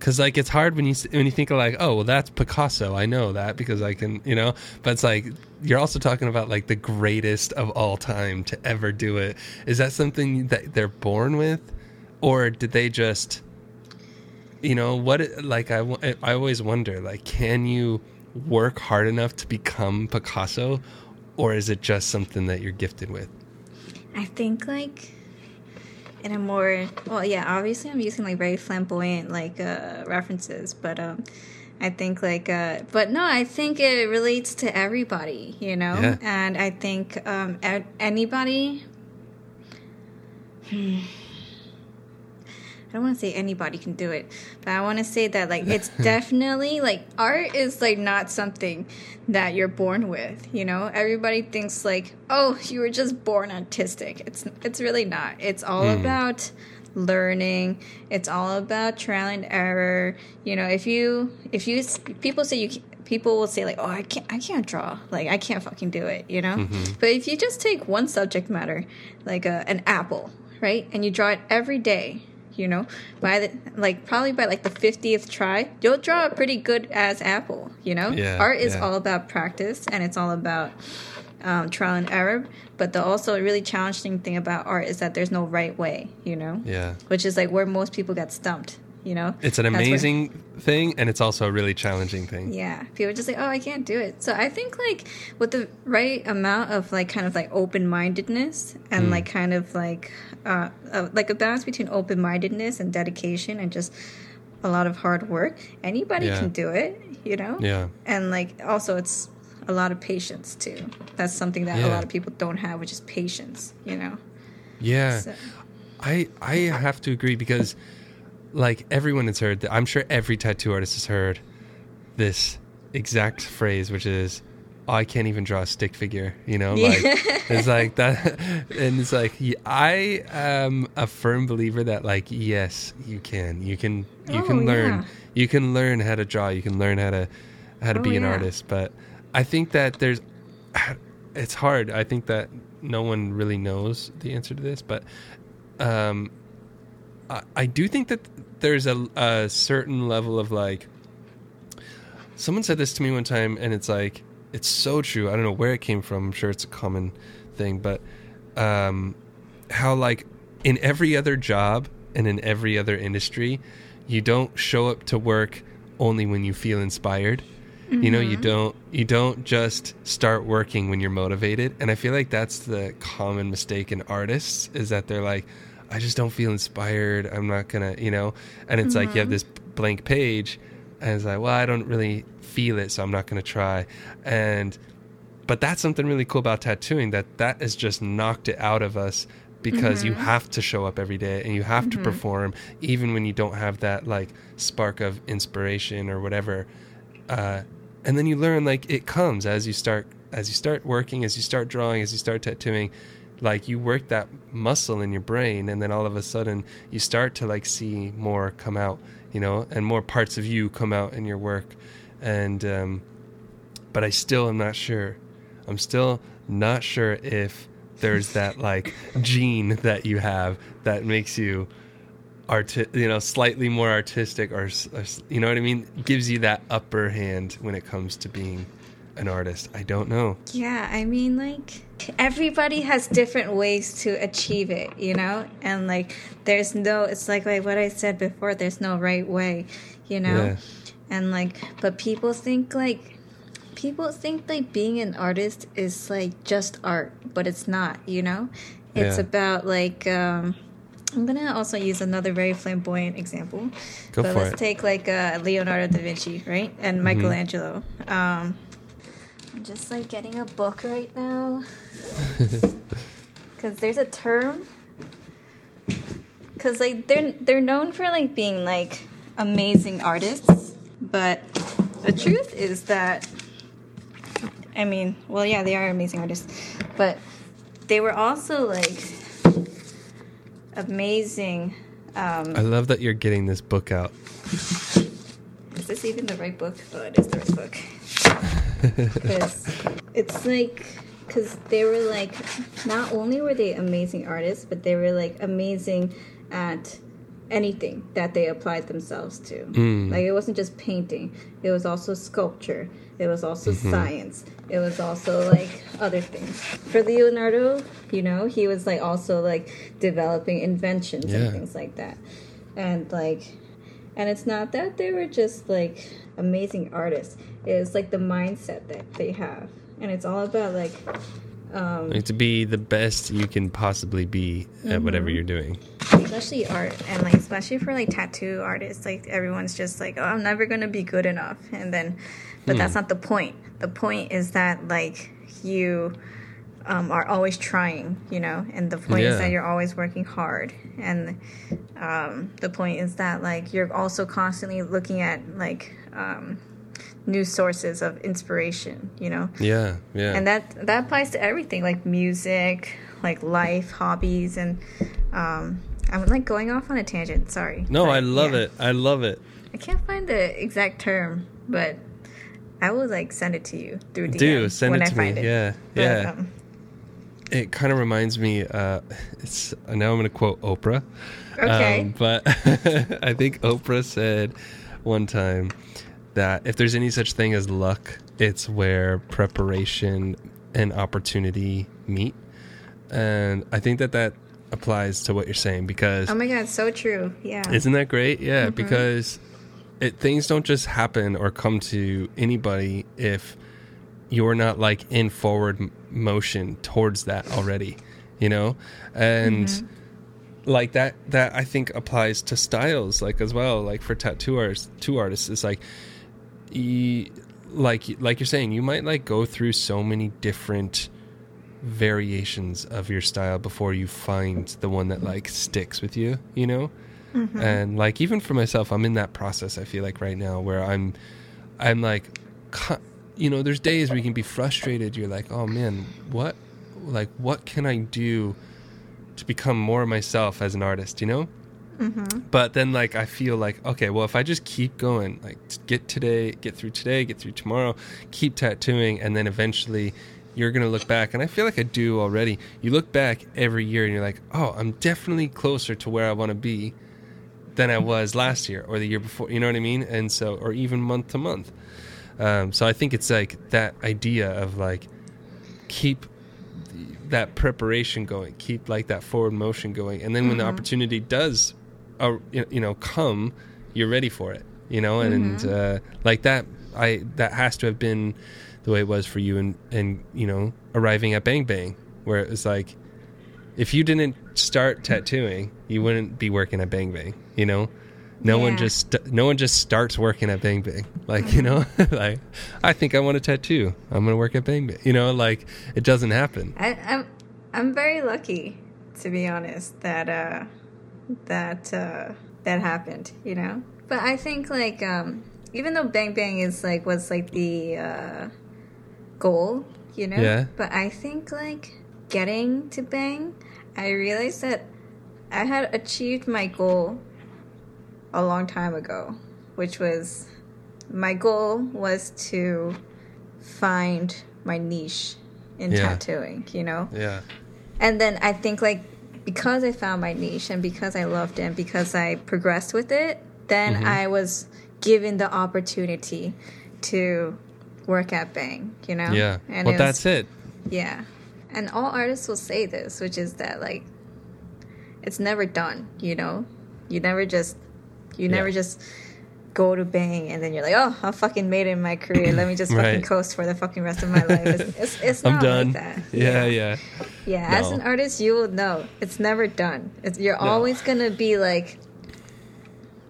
Because like it's hard when you when you think of like oh well that's Picasso. I know that because I can you know? But it's like you're also talking about like the greatest of all time to ever do it. Is that something that they're born with? Or did they just you know what like I always wonder like can you work hard enough to become picasso? Or is it just something that you're gifted with?
I think like in a more well, yeah. Obviously, I'm using like very flamboyant like uh, references, but um, I think like uh, but no, I think it relates to everybody, you know.
Yeah.
And I think um, anybody. Hmm. I don't want to say anybody can do it, but I want to say that like it's definitely like art is like not something that you're born with. You know, everybody thinks like, oh, you were just born artistic. It's it's really not. It's all hmm. about learning. It's all about trial and error. You know, if you if you people say you people will say like, oh, I can't I can't draw. Like I can't fucking do it. You know, mm-hmm. but if you just take one subject matter, like a, an apple, right, and you draw it every day you know by the like probably by like the 50th try you'll draw a pretty good as apple you know?
Yeah,
art is
yeah.
all about practice and it's all about um, trial and error but the also really challenging thing about art is that there's no right way you know?
Yeah.
Which is like where most people get stumped you know
it's an
That's where-
amazing thing and it's also a really challenging thing
yeah, people just like, oh, I can't do it. So I think like with the right amount of like kind of like open mindedness and like kind of like uh, uh like a balance between open mindedness and dedication and just a lot of hard work, anybody
Yeah.
can do it, you know.
yeah
And like also it's a lot of patience too. That's something that a lot of people don't have, which is patience, you know.
yeah
So,
I I have to agree because like everyone has heard that I'm sure every tattoo artist has heard this exact phrase which is oh, I can't even draw a stick figure, you know?
Yeah.
Like it's like that and it's like I am a firm believer that like yes, you can. You can you
Oh,
can learn.
yeah.
You can learn how to draw, you can learn how to how to
Oh,
be an
yeah.
artist, but I think that there's it's hard. I think that no one really knows the answer to this, but um, I, I do think that there's a, a certain level of like someone said this to me one time and it's like it's so true. I don't know where it came from. I'm sure it's a common thing but um how like in every other job and in every other industry you don't show up to work only when you feel inspired. You know you don't you don't just start working when you're motivated. And i feel like that's the common mistake in artists is that they're like i just don't feel inspired. I'm not gonna you know? And it's like you have mm-hmm. this blank page and it's like well i don't really feel it so i'm not gonna try. And but that's something really cool about tattooing that that has just knocked it out of us because you mm-hmm. have to show up every day and you have to mm-hmm. perform even when you don't have that like spark of inspiration or whatever. Uh, and then you learn like it comes as you start as you start working as you start drawing as you start tattooing like you work that muscle in your brain and then all of a sudden you start to like see more come out you know and more parts of you come out in your work. And um but i still am not sure. I'm still not sure if there's that like gene that you have that makes you arti- you know slightly more artistic or, or you know what i mean? Gives you that upper hand when it comes to being an artist i don't know
Yeah, I mean, like, everybody has different ways to achieve it, you know? And, like, there's no, it's like, like what I said before, there's no right way, you know?
Yeah.
And, like, but people think, like, people think, like, being an artist is, like, just art, but it's not, you know? It's
Yeah.
about, like, um, I'm gonna also use another very flamboyant example.
Go
but let's
it.
take like uh, Leonardo da Vinci, right, and Michelangelo. Um, I'm just like getting a book right now because there's a term. Because like they're they're known for like being like amazing artists, but the truth is that I mean, well, yeah, they are amazing artists, but they were also like amazing. Um,
i love that you're getting this book out
Is this even the right book? Oh, it is the right book. Because it's like, because they were like, not only were they amazing artists, but they were like amazing at anything that they applied themselves to. Mm. Like it wasn't just painting; it was also sculpture. It was also mm-hmm. science. It was also like other things. For Leonardo, you know, he was like also like developing inventions
Yeah.
and things like that, and like and it's not that they were just like amazing artists. It's like the mindset that they have. And it's all about like um
like to be the best you can possibly be at whatever you're doing
especially art and like especially for like tattoo artists, like everyone's just like, Oh, I'm never gonna be good enough and then but that's not the point. The point is that like you um, are always trying, you know, and the point
Yeah.
is that you're always working hard, and um, the point is that like you're also constantly looking at like um, new sources of inspiration, you know,
yeah yeah
and that that applies to everything like music, like life, hobbies, and um, I'm like going off on a tangent. Sorry.
no
but,
i love
yeah.
it i love it
I can't find the exact term, but I will like send it to you through DM
do send
when
it
I
to
find
me
it.
yeah
But,
yeah
um,
it kind of reminds me uh it's now i'm gonna quote oprah
Okay.
Um, but i think oprah said one time that if there's any such thing as luck it's where preparation and opportunity meet and i think that that applies to what you're saying because
oh my god, so true. Yeah.
isn't that great? Yeah, mm-hmm. because it things don't just happen or come to anybody if you're not like in forward motion towards that already, you know? And mm-hmm. like that that I think applies to styles like as well, like for tattoo artists, two artists it's like you, like like you're saying, you might like go through so many different variations of your style before you find the one that like sticks with you, you know? Mm-hmm. And like even for myself, I'm in that process I feel like right now where I'm I'm like you know, there's days where you can be frustrated. You're like, "Oh man, what like what can I do to become more myself as an artist, you know?" But then like I feel like okay, well if I just keep going, like get today, get through today, get through tomorrow, keep tattooing and then eventually you're going to look back and I feel like I do already. You look back every year and you're like, "Oh, I'm definitely closer to where I want to be." than I was last year or the year before. You know what I mean? And so, or even month to month. Um, so I think it's like that idea of like keep that preparation going, keep like that forward motion going, and then when the opportunity does, uh, you know, come, you're ready for it. You know, and, and uh, like that, I that has to have been the way it was for you, and and you know, arriving at Bang Bang, where it was like, if you didn't start tattooing, you wouldn't be working at Bang Bang. You know, no one just no one just starts working at Bang Bang. Like you know, like I think I want a tattoo. I'm gonna work at Bang Bang. You know, like it doesn't happen.
I, I'm I'm very lucky, to be honest, that uh, that uh, that happened. You know, but I think like um, even though Bang Bang is like was like the uh, goal, you know.
Yeah.
But I think like getting to Bang, I realized that I had achieved my goal a long time ago, which was my goal was to find my niche in
Yeah.
tattooing, you know?
Yeah.
And then I think like because I found my niche and because I loved it and because I progressed with it, then
Mm-hmm.
I was given the opportunity to work at Bang, you know?
Yeah.
And
well,
it was-
that's it.
yeah. And all artists will say this, which is that like it's never done, you know? You never just you never just go to bang and then you're like, Oh, I fucking made it in my career. Let me just fucking
Right.
coast for the fucking rest of my life. It's it's, it's
I'm
not
done.
like that.
Yeah, yeah.
Yeah, as
No.
an artist, you will know it's never done. It's, you're
No.
always gonna be like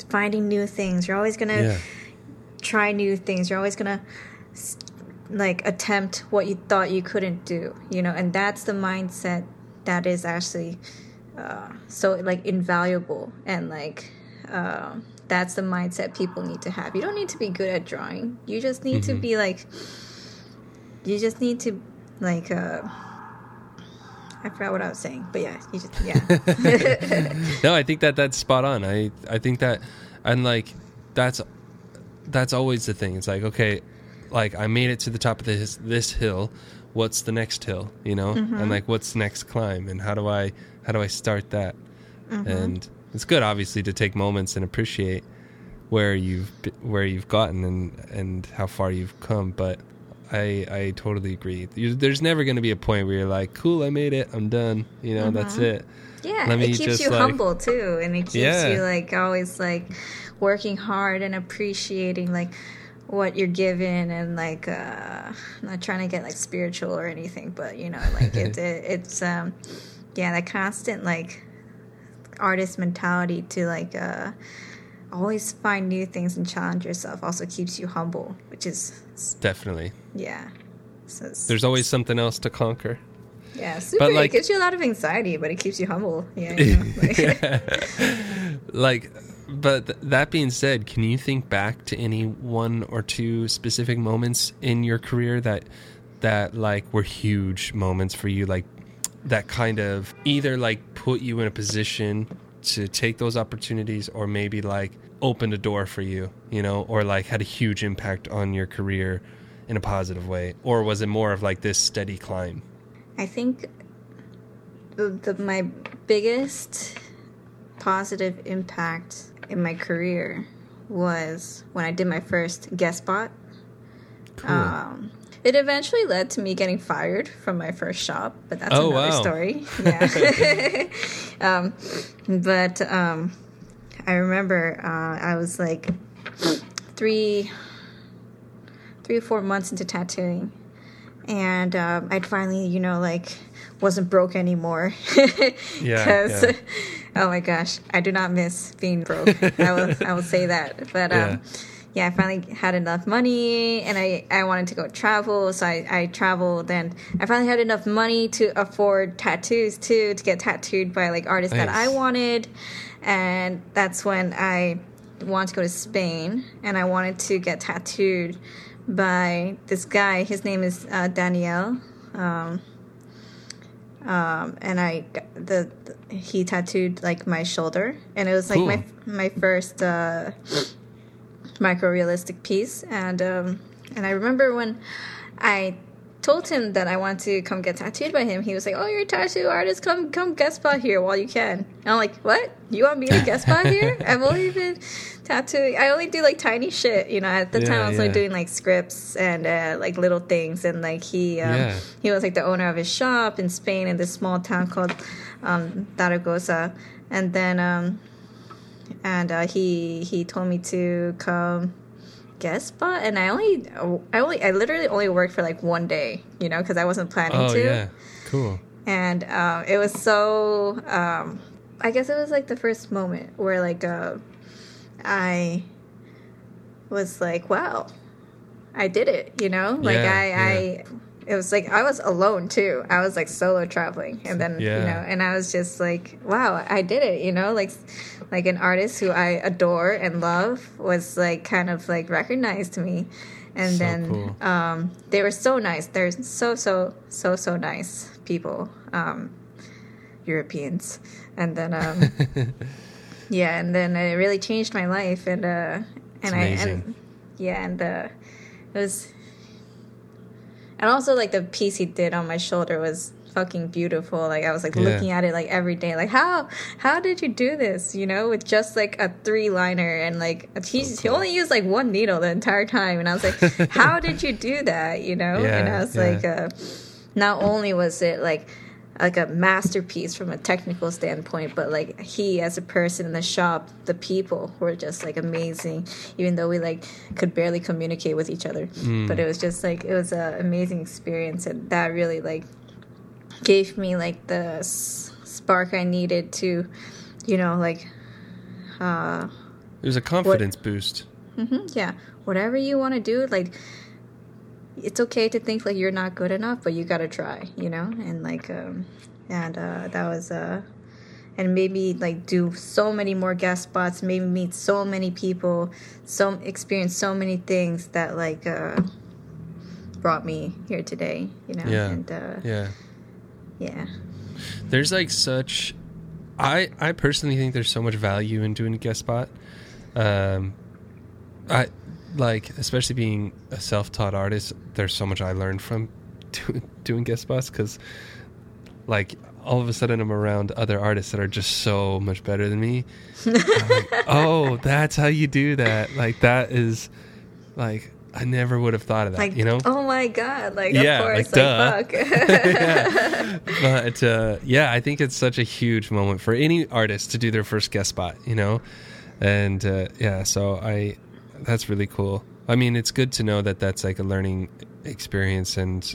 finding new things. You're always gonna
Yeah.
try new things. You're always gonna like attempt what you thought you couldn't do. You know, and that's the mindset that is actually uh, so like invaluable and like. Uh, that's the mindset people need to have. You don't need to be good at drawing. You just need to mm-hmm. be like. You just need to like. uh I forgot what I was saying, but yeah, you just yeah.
no, I think that that's spot on. I I think that, and like, that's that's always the thing. It's like okay, like I made it to the top of this this hill. What's the next hill? You know, and mm-hmm. like what's next climb? And how do I how do I start that? Mm-hmm. And it's good, obviously, to take moments and appreciate where you've where you've gotten and and how far you've come. But I I totally agree. There's never going to be a point where you're like, cool, I made it, I'm done. You know, that's it.
Yeah,
Let
it keeps you
like-
humble too, and it keeps
Yeah.
you like always like working hard and appreciating like what you're given, and like uh not trying to get like spiritual or anything, but you know, like it, it it's um yeah, that constant like artist mentality to like uh always find new things and challenge yourself also keeps you humble, which is
Definitely.
yeah. So
There's always something else to conquer.
yeah, super.
like-
it gives you a lot of anxiety, but it keeps you humble. Yeah, you know, like-
like but th- that being said can you think back to any one or two specific moments in your career that that like were huge moments for you like that kind of either like put you in a position to take those opportunities or maybe like opened a door for you you know or like had a huge impact on your career in a positive way? Or was it more of like this steady climb?
I think the, the, my biggest positive impact in my career was when I did my first guest spot.
cool.
Um, it eventually led to me getting fired from my first shop, but that's
Oh,
another
wow.
story. Yeah. um, but um, I remember uh, I was like three, three or four months into tattooing, and um, I'd finally, you know, like wasn't broke anymore.
Yeah,
'Cause-
yeah.
oh my gosh, I do not miss being broke. I will, I will say that. But um, yeah, I finally had enough money, and I, I wanted to go travel, so I, I traveled, and I finally had enough money to afford tattoos too, to get tattooed by like artists that I wanted, and that's when I wanted to go to Spain, and I wanted to get tattooed by this guy. His name is uh, Daniel. Um, um, and I the, the he tattooed like my shoulder, and it was like my my first uh, micro realistic piece, and um, and I remember when I told him that I want to come get tattooed by him, he was like, "Oh, you're a tattoo artist. Come, come guest spot here while you can." And I'm like, "What? You want me to guest spot here? I've only been tattooing. I only do like tiny shit. You know, at the
Yeah,
time I was
yeah.
like doing like scripts and uh, like little things. And like he, um,
Yeah.
he was like the owner of his shop in Spain in this small town called um, Zaragoza. And then, um, and uh, he he told me to come guest spot. And i only i only i literally only worked for like one day you know because i wasn't planning
Oh
to.
yeah, cool.
and um, it was so um, i guess it was like the first moment where like uh, i was like wow i did it you know? Like
Yeah,
i i it was like i was alone too. I was like solo traveling. And then you know and i was just like wow i did it you know? Like like an artist who i adore and love was like kind of like recognized me. And
So
then
cool.
um, they were so nice. They're so so so so nice people, um, Europeans, and then um, yeah, and then it really changed my life, and uh, and I and yeah, and uh, it was, and also like the piece he did on my shoulder was fucking beautiful. Like I was like
Yeah.
looking at it like every day, like how how did you do this? You know, with just like a three liner and like he he only used like one needle the entire time, and I was like, how did you do that? You know, and I was
yeah.
like, uh, not only was it like like a masterpiece from a technical standpoint, but like he as a person in the shop, the people were just like amazing. Even though we like could barely communicate with each other,
Mm.
but it was just like it was an amazing experience, and that really like gave me like the s- spark I needed to, you know, like uh
It was a confidence boost.
hmm yeah, whatever you want to do, like it's okay to think like you're not good enough, but you gotta try, you know, and like um and uh that was uh and maybe like do so many more guest spots, maybe meet so many people, so experience so many things that like uh brought me here today, you know,
Yeah.
and uh
Yeah.
yeah.
There's like such I I personally think there's so much value in doing a guest spot. Um I like especially being a self-taught artist, there's so much I learned from do, doing guest spots cuz like all of a sudden I'm around other artists that are just so much better than me. Like, oh, that's how you do that. Like that is like I never would have thought of that,
Like
you know?
oh my god, like
Yeah,
of
like,
course,
duh.
like, fuck.
but uh, yeah, I think it's such a huge moment for any artist to do their first guest spot, you know, and uh, yeah, so I that's really cool. I mean, it's good to know that that's like a learning experience and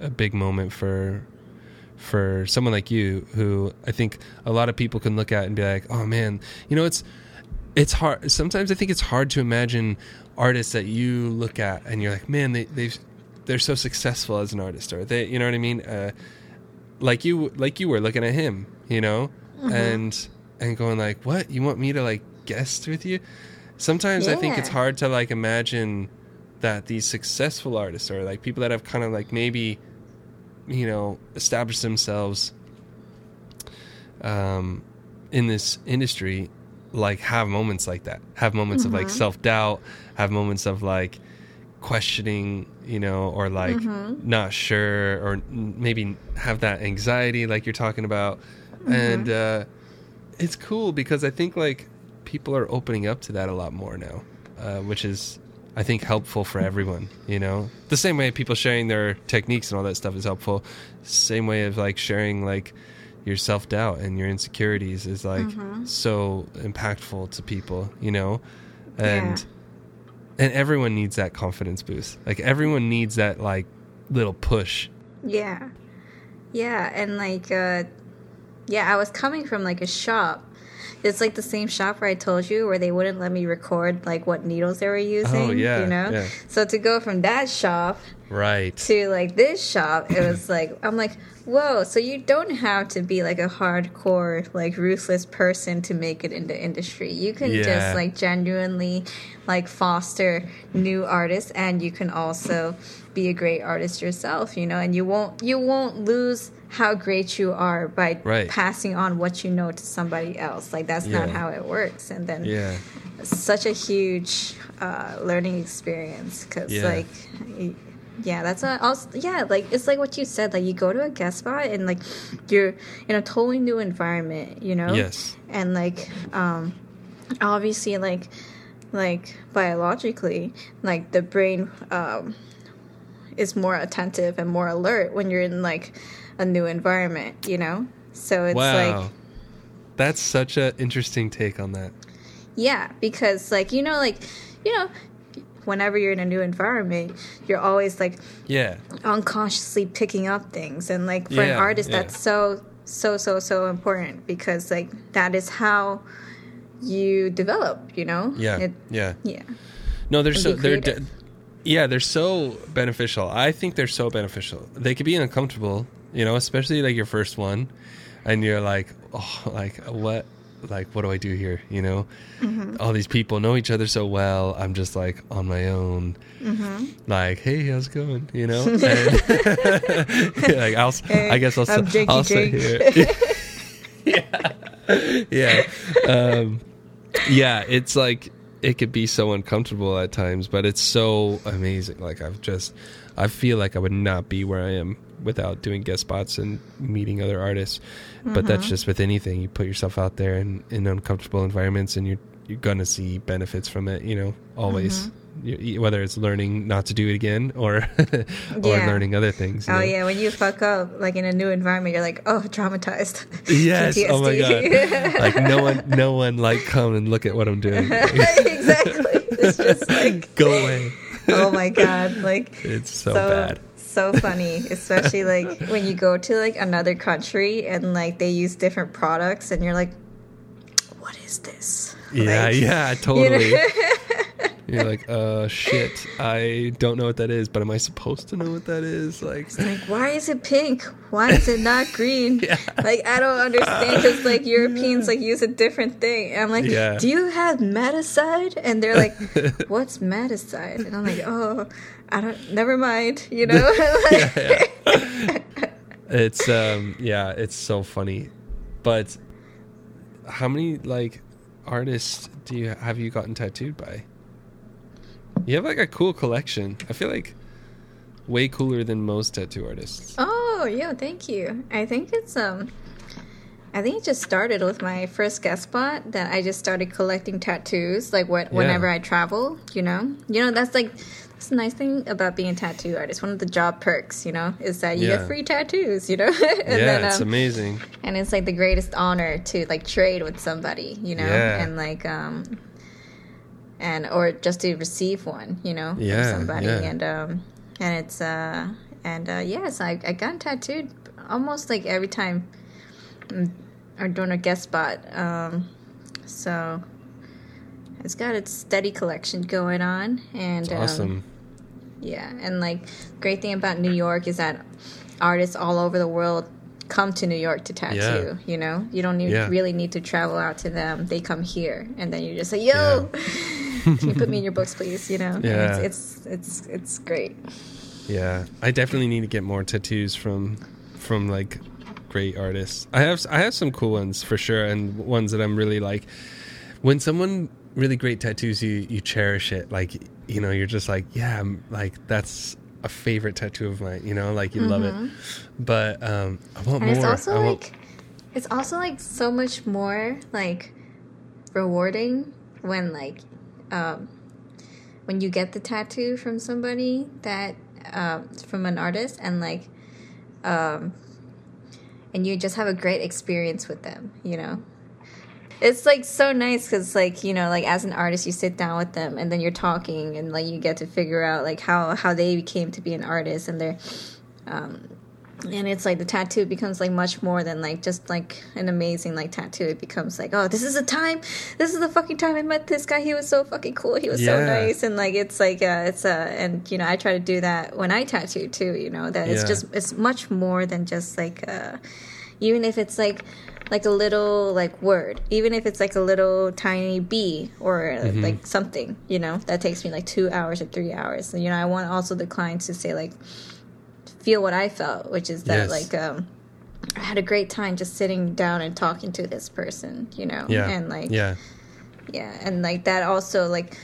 a big moment for for someone like you, who I think a lot of people can look at and be like, oh man, you know, it's it's hard. Sometimes I think it's hard to imagine artists that you look at and you're like, man, they they've they're so successful as an artist, or they, you know what I mean? Uh, like you, like you were looking at him, you know, and and going like, what? You want me to like guest with you? Sometimes I think it's hard to like imagine that these successful artists or like people that have kind of like maybe, you know, established themselves um, in this industry like have moments like that. Have moments of like self-doubt have moments of like questioning you know or like not sure or maybe have that anxiety like you're talking about. And uh it's cool because i think like people are opening up to that a lot more now uh, which is i think helpful for everyone you know the same way people sharing their techniques and all that stuff is helpful same way of like sharing like your self-doubt and your insecurities is like so impactful to people you know and
Yeah.
and everyone needs that confidence boost like everyone needs that like little push
Yeah. Yeah, and like uh yeah, I was coming from like a shop. It's like the same shop where I told you where they wouldn't let me record like what needles they were oh, using.
Oh, yeah,
You know?
yeah.
So to go from that shop
right
to like this shop, it was like I'm like, whoa, so you don't have to be like a hardcore, like ruthless person to make it in the industry. You can
Yeah.
just like genuinely like foster new artists and you can also be a great artist yourself, you know, and you won't you won't lose how great you are by
Right.
passing on what you know to somebody else. Like that's not how it works. And then
yeah
such a huge uh, learning experience because
Yeah.
like yeah, that's a also yeah, like it's like what you said. Like you go to a guest spot and like you're in a totally new environment, you know.
Yes.
And like, um, obviously, like, like biologically, like the brain um is more attentive and more alert when you're in like a new environment, you know. So it's
wow.
like
That's such an interesting take on that.
yeah, because like you know, like you know, whenever you're in a new environment, you're always like
Yeah.
unconsciously picking up things and like for an artist
yeah.
that's so so so so important because like that is how you develop you know
Yeah.
It-
yeah.
yeah
No, they're
and
so
be
de- yeah, they're so beneficial. I think they're so beneficial. They could be uncomfortable, you know, especially like your first one, and you're like, oh, like what, like what do I do here? You know,
Mm-hmm.
all these people know each other so well. I'm just like on my own.
Mm-hmm.
Like, hey, how's it going? You know, and, like I'll,
Hey,
I guess I'll,
I'm Jakey
I'll sit
Jake.
here. yeah, yeah, um, yeah. It's like it could be so uncomfortable at times, but it's so amazing. Like I've just, I feel like I would not be where I am without doing guest spots and meeting other artists. But that's
Mm-hmm.
just with anything. You put yourself out there in, in uncomfortable environments, and you're you're gonna see benefits from it. You know, always.
Mm-hmm.
You- whether it's learning not to do it again or or
Yeah.
learning other things.
oh
know?
yeah when you fuck up like in a new environment you're like oh traumatized
Yes. Oh my god. like no one, no one like come and look at what I'm doing.
exactly it's just like
Go away.
oh my god like
It's so, bad.
so funny especially like when you go to like another country and like they use different products and you're like what is this
Yeah,
Like,
yeah,
you
totally.
know?
You're like, uh, shit. I don't know what that is, but am I supposed to know what that is? Like,
like why is it pink why is it not green
Yeah.
like i don't understand because like europeans like use a different thing and i'm like
Yeah.
do you have Madacide and they're like what's Madacide and i'm like oh i don't never mind you know
yeah. it's um, yeah, it's so funny. But how many like artists do you have you gotten tattooed by? You have like a cool collection. I feel like way cooler than most tattoo artists.
Oh, yo, thank you. I think it's um I think it just started with my first guest spot that I just started collecting tattoos like what whenever I travel, you know. You know, that's like that's the nice thing about being a tattoo artist. One of the job perks, you know, is that you
Yeah.
get free tattoos, you know. and
yeah, it's
um,
amazing.
and it's like the greatest honor to like trade with somebody, you know,
Yeah.
and like um and or just to receive one, you know,
Yeah,
from somebody
yeah.
and um and it's uh and uh yes, I I got tattooed almost like every time I'm, I'm doing a guest spot. Um so it's got its steady collection going on and um,
awesome.
yeah, and like great thing about New York is that artists all over the world come to New York to tattoo.
Yeah.
You know, you don't need,
Yeah.
really need to travel out to them. They come here, and then you just say, "Yo, can you put me in your books, please?" You know,
Yeah.
it's, it's it's it's great.
Yeah, I definitely need to get more tattoos from from like great artists. I have I have some cool ones for sure, and ones that I'm really like. When someone really great tattoos you, you cherish it. Like you know, you're just like, yeah, I'm, like that's a favorite tattoo of mine. You know, like you love it. But um, I want
Mm-hmm. And
more.
it's also
I want-
like it's also like so much more like rewarding when like um when you get the tattoo from somebody that um from an artist and like um and you just have a great experience with them, you know. It's like so nice because like you know like as an artist you sit down with them and then you're talking and like you get to figure out like how how they came to be an artist and they're um and it's like the tattoo becomes like much more than like just like an amazing like tattoo. It becomes like oh this is the time this is the fucking time i met this guy. He was so fucking cool. He was so nice. And like it's like uh it's uh and you know i try to do that when i tattoo too you know that it's just it's much more than just like uh even if it's like like a little like word even if it's like a little tiny b or
Mm-hmm.
like something you know that takes me like two hours or three hours so, you know i want also the clients to say like feel what I felt, which is that
Yes.
like um I had a great time just sitting down and talking to this person, you know,
yeah,
and like
yeah,
yeah, and like that also like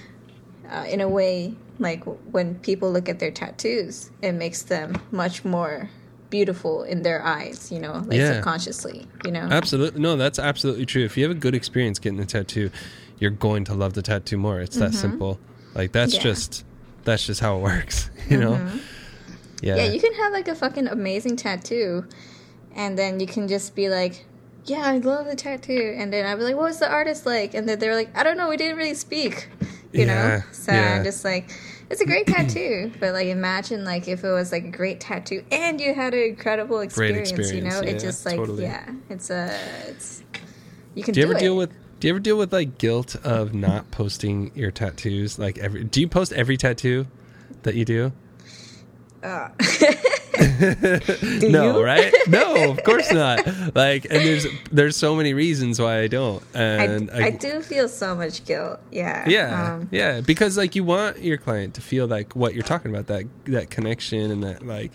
uh, in a way like when people look at their tattoos, it makes them much more beautiful in their eyes, you know, like
Yeah.
subconsciously, you know.
Absolutely. No, that's absolutely true. If you have a good experience getting a tattoo, you're going to love the tattoo more. It's that simple. Like that's
Mm-hmm. Yeah.
just that's just how it works, you know? Yeah.
Yeah, you can have like a fucking amazing tattoo, and then you can just be like, "Yeah, I love the tattoo," and then I'd be like, "What was the artist like?" And then they're like, "I don't know, we didn't really speak," you
Yeah,
know. So
yeah.
I'm just like, it's a great tattoo, but like imagine like if it was like a great tattoo and you had an incredible
Great
experience, you know?
experience,
It just like
totally.
yeah, it's a it's you can
do you ever
it.
deal with do you ever deal with like guilt of not posting your tattoos? Like every do you post every tattoo that you do?
Uh,
no,
you?
right? No, of course not. Like, and there's there's so many reasons why I don't.
I,
And
I do feel so much guilt. Yeah.
Yeah,
Um,
yeah, because like you want your client to feel like what you're talking about that that connection and that like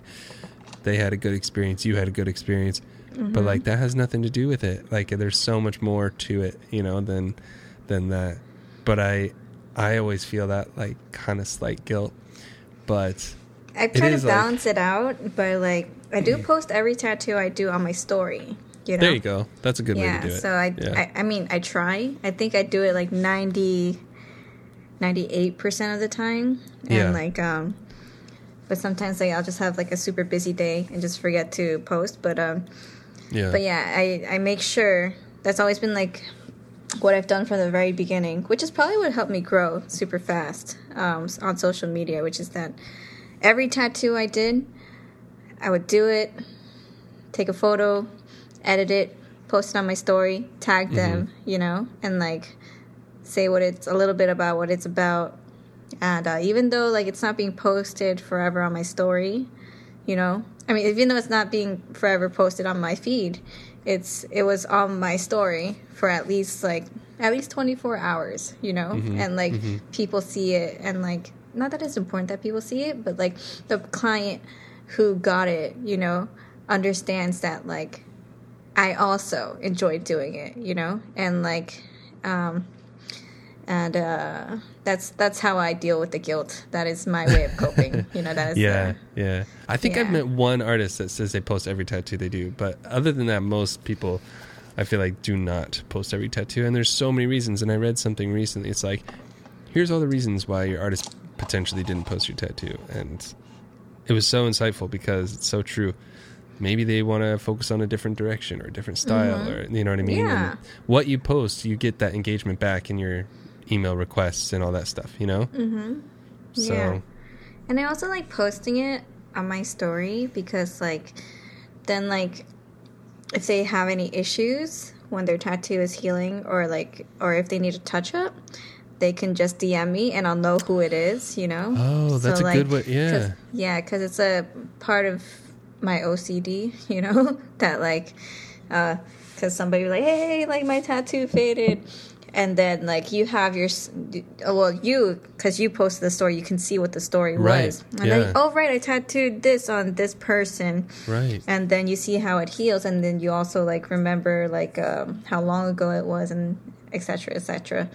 they had a good experience, you had a good experience,
Mm-hmm.
but like that has nothing to do with it. Like there's so much more to it, you know, than than that. But I I always feel that like kind of slight guilt, but
I try to
is, like-
balance it out, but like I do post every tattoo I do on my story. You know?
there you go. That's a good way
Yeah.
to do it.
So I,
yeah.
I, I mean, I try. I think I do it like 90, 98 percent of the time, and
Yeah.
like um, but sometimes like I'll just have like a super busy day and just forget to post. But um,
yeah.
but yeah, I I make sure that's always been like what I've done from the very beginning, which is probably what helped me grow super fast um, on social media, which is that every tattoo I did, I would do it, take a photo, edit it, post it on my story, tag mm-hmm. them, you know, and like say what it's a little bit about what it's about. And uh, even though like it's not being posted forever on my story, you know, I mean, even though it's not being forever posted on my feed, it's it was on my story for at least like at least 24 hours, you know, mm-hmm. and like mm-hmm. people see it and like not that it's important that people see it, but like the client who got it, you know, understands that like I also enjoy doing it, you know, and like, um, and uh, that's that's how I deal with the guilt. That is my way of coping. you know, that is
Yeah,
the-
yeah. I think I've met one artist that says they post every tattoo they do, but other than that, most people I feel like do not post every tattoo. And there's so many reasons. And I read something recently. It's like, here's all the reasons why your artist potentially didn't post your tattoo, and it was so insightful because it's so true. Maybe they want to focus on a different direction or a different style, or you know what I mean.
Yeah.
And what you post, you get that engagement back in your email requests and all that stuff. You know. Mm-hmm. So
Yeah. And I also like posting it on my story because like then like if they have any issues when their tattoo is healing or like or if they need a touch up, they can just DM me and I'll know who it is, you know.
Oh, that's a good way- yeah.
'cause- yeah, cuz it's a part of my OCD, you know, that like uh cuz somebody was like, "Hey, like my tattoo faded." And then like you have your s- well you cuz you posted the story, you can see what the story
Right,
was. And
yeah.
then oh right, I tattooed this on this person
right.
and then you see how it heals and then you also like remember like um, how long ago it was and etc etc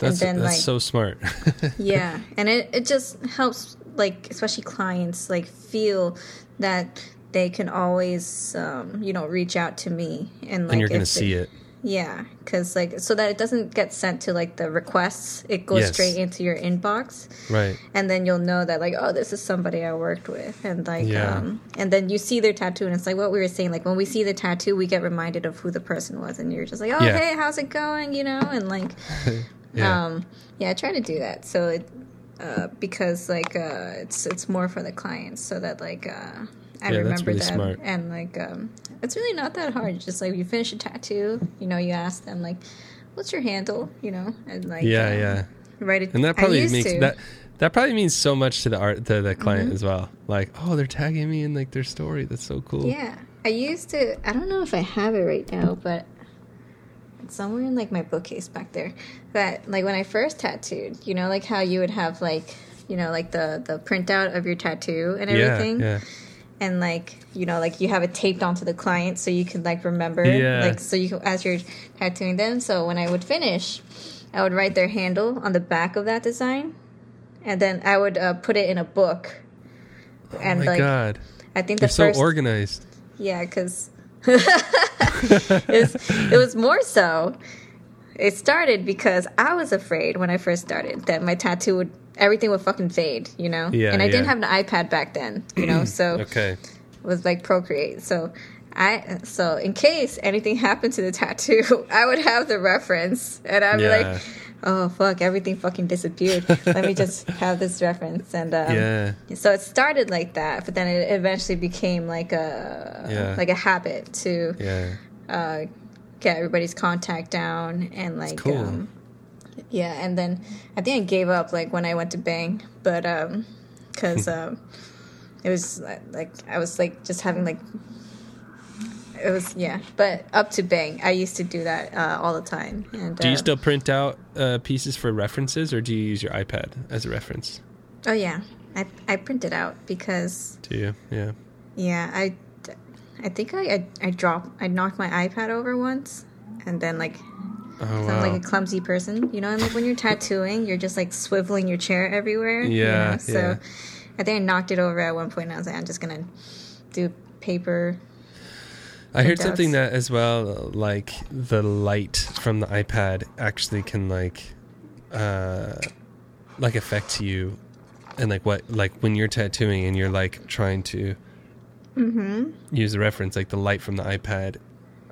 That's
and then
that's
like
so smart.
yeah and it, it just helps like especially clients like feel that they can always um, you know reach out to me and like
and you're gonna
they-
see it.
yeah because like so that it doesn't get sent to like the requests it goes
Yes.
straight into your inbox
Right.
and then you'll know that like oh this is somebody i worked with and like
Yeah.
um and then you see their tattoo and it's like what we were saying like when we see the tattoo we get reminded of who the person was and you're just like oh
Yeah.
hey how's it going you know and like
Yeah.
um yeah i try to do that so it uh because like uh it's it's more for the clients so that like uh I
Yeah,
remember
really
them,
smart.
and like um, it's really not that hard. It's just like you finish a tattoo, you know, you ask them like, "What's your handle?" You know, and like
yeah,
um,
yeah.
write it.
And that probably makes
to. Mm-hmm.
that that probably means so much to the art to the client as well. Like, oh, they're tagging me in like their story. That's so cool.
Yeah, I used to. I don't know if I have it right now, but somewhere in like my bookcase back there. That like when I first tattooed, you know, like how you would have like you know like the the printout of your tattoo and everything,
yeah.
and like you know like you have it taped onto the client so you can like remember,
Yeah.
like so you can as you're tattooing them. So when I would finish, I would write their handle on the back of that design. and then I would uh, put it in a book. And
oh my
like,
god,
I think the
you're so organized.
yeah, because it, was, it was more so. It started because I was afraid when I first started that my tattoo would everything would fucking fade, you know.
Yeah,
and I didn't have an iPad back then, you know, so
Okay.
It was like Procreate. So I so in case anything happened to the tattoo, I would have the reference, and I'd be
Yeah.
like, "Oh fuck, everything fucking disappeared. Let me just have this reference." And um,
Yeah.
so it started like that, but then it eventually became like a
Yeah.
like a habit to
Yeah.
uh, get everybody's contact down and like
cool.
um, yeah and then i think i gave up like when i went to bang but um because um it was uh, like i was like just having like it was yeah but up to bang i used to do that uh, all the time and
Do you
uh,
still print out uh, pieces for references, or do you use your iPad as a reference?
oh yeah i i print it out because
Do you? Yeah.
yeah i i think i i, I dropped i knocked my ipad over once and then like
Oh wow.
I'm like a clumsy person, you know. And like when you're tattooing, you're just like swiveling your chair everywhere. you
Yeah,
know? So
yeah.
I think I knocked it over at one point. And I was like, I'm just gonna do paper.
I heard something that as well, like the light from the iPad actually can like, uh, like affect you, and like what, like when you're tattooing and you're like trying to
Mm-hmm.
use the reference, like the light from the iPad.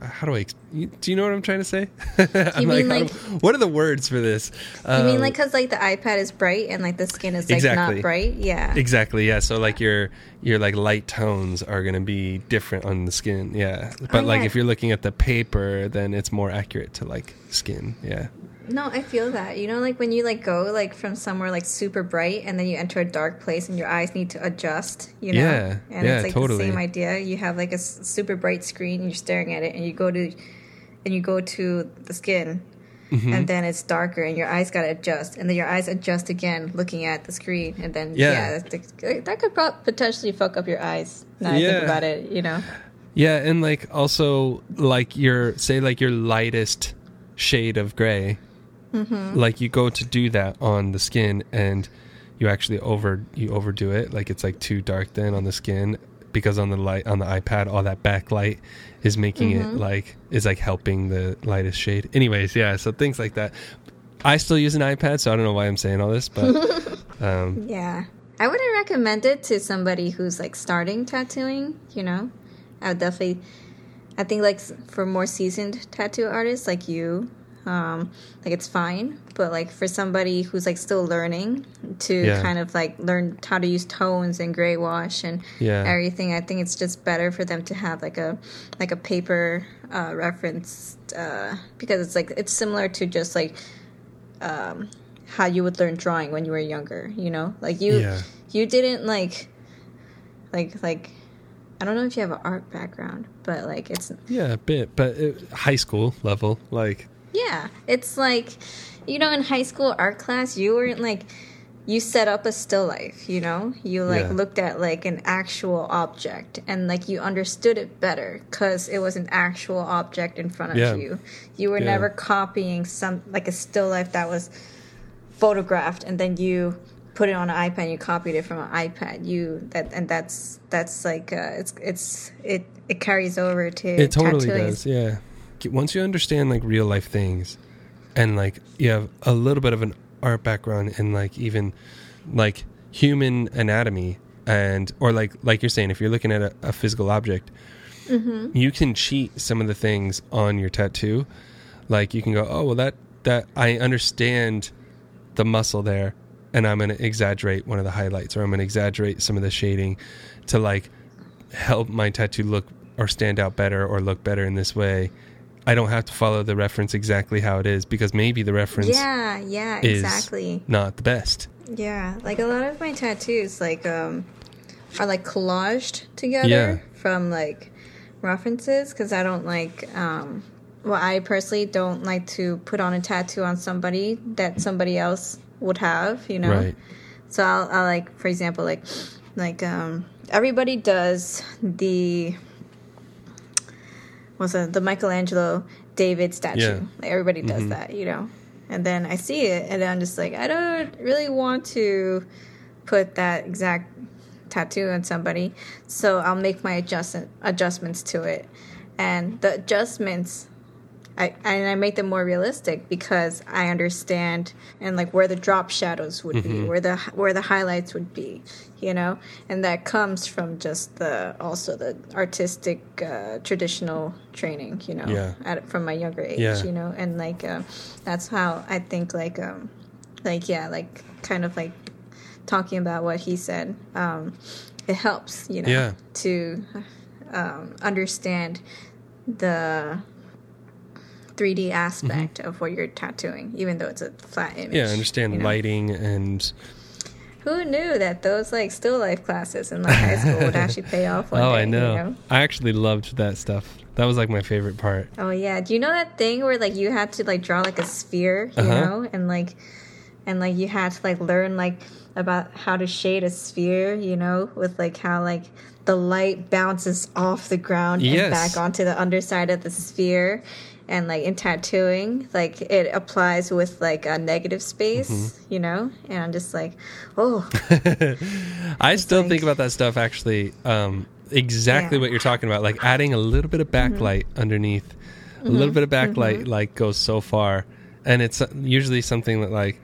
How do I? Do you know what I'm trying to say? I'm
mean,
how
like-
what are the words for this?
You mean
Um,
like because like the iPad is bright and like the skin is like
Exactly.
not bright? Yeah.
Exactly. Yeah. So like your your like light tones are gonna be different on the skin. Yeah. But like
Oh, yeah.
if you're looking at the paper, then it's more accurate to like skin. Yeah.
No, I feel that. You know, like when you like go like from somewhere like super bright and then you enter a dark place and your eyes need to adjust, you know?
Yeah,
And
yeah,
it's like
totally.
the same idea. You have like a s- super bright screen and you're staring at it and you go to and you go to the skin
Mm-hmm.
and then it's darker and your eyes got to adjust and then your eyes adjust again looking at the screen and then
Yeah.
yeah, that could potentially fuck up your eyes. Now I
Yeah.
think about it, you know.
Yeah, and like also like your say like your lightest shade of gray,
Mm-hmm.
like you go to do that on the skin and you actually over you overdo it. Like it's like too dark then on the skin because on the light on the iPad all that backlight is making
Mm-hmm.
it like is like helping the lightest shade. Anyways, yeah, so things like that. I still use an iPad, so I don't know why I'm saying all this, but um,
Yeah. I wouldn't recommend it to somebody who's like starting tattooing, you know? I would definitely I think like for more seasoned tattoo artists like you, um like it's fine, but like for somebody who's like still learning to
Yeah.
kind of like learn how to use tones and gray wash and
Yeah.
everything, I think it's just better for them to have like a like a paper uh reference uh because it's like it's similar to just like um, how you would learn drawing when you were younger. You know, like you
Yeah.
you didn't like like like I don't know if you have an art background, but like it's
yeah, a bit, but uh, high school level, like
yeah, it's like you know in high school art class you weren't like you set up a still life, you know? You like
Yeah.
looked at like an actual object and like you understood it better cuz it was an actual object in front of
Yeah.
you. You were
Yeah.
never copying some like a still life that was photographed and then you put it on an iPad you copied it from an iPad. You that and that's that's like uh, it's it's it it carries over to
It totally
tattooing.
does, yeah. Once you understand like real life things, and like you have a little bit of an art background and like even like human anatomy, and or like like you're saying, if you're looking at a, a physical object,
Mm-hmm.
you can cheat some of the things on your tattoo. Like you can go, oh well, that that I understand the muscle there, and I'm going to exaggerate one of the highlights, or I'm going to exaggerate some of the shading to like help my tattoo look or stand out better or look better in this way. I don't have to follow the reference exactly how it is because maybe the reference
Yeah, yeah,
is
exactly.
not the best.
Yeah, like a lot of my tattoos, like um, are like collaged together
Yeah.
from like references because I don't like um, well, I personally don't like to put on a tattoo on somebody that somebody else would have, you know.
Right.
So I'll, I'll like, for example, like, like um, everybody does the what's that? The Michelangelo David statue.
Yeah.
Like everybody does
Mhm.
that, you know. and then I see it, and I'm just like, I don't really want to put that exact tattoo on somebody, so I'll make my adjustment adjustments to it, and the adjustments I, and I make them more realistic because I understand and like where the drop shadows would be, where the where the highlights would be, you know, and that comes from just the also the artistic uh, traditional training, you know,
Yeah.
at, from my younger age,
Yeah.
you know, and like uh, that's how I think like um like yeah like kind of like talking about what he said um it helps you know
Yeah.
to um, understand the 3D aspect of what you're tattooing, even though it's a flat image.
Yeah, I
understand know?
lighting and
Who knew that those like still life classes in like high school would actually pay off one
oh,
day?
I know.
You know?
I actually loved that stuff. That was like my favorite part.
Oh yeah. Do you know that thing where like you had to like draw like a sphere, you
Uh-huh.
know, and like and like you had to like learn like about how to shade a sphere, you know, with like how like the light bounces off the ground
Yes.
and back onto the underside of the sphere. And like in tattooing, like it applies with like a negative space,
Mm-hmm.
you know? And I'm just like, oh,
I still
like-
think about that stuff actually. Um, exactly
Yeah.
what you're talking about, like adding a little bit of backlight underneath. A little bit of backlight like goes so far, and it's uh, usually something that like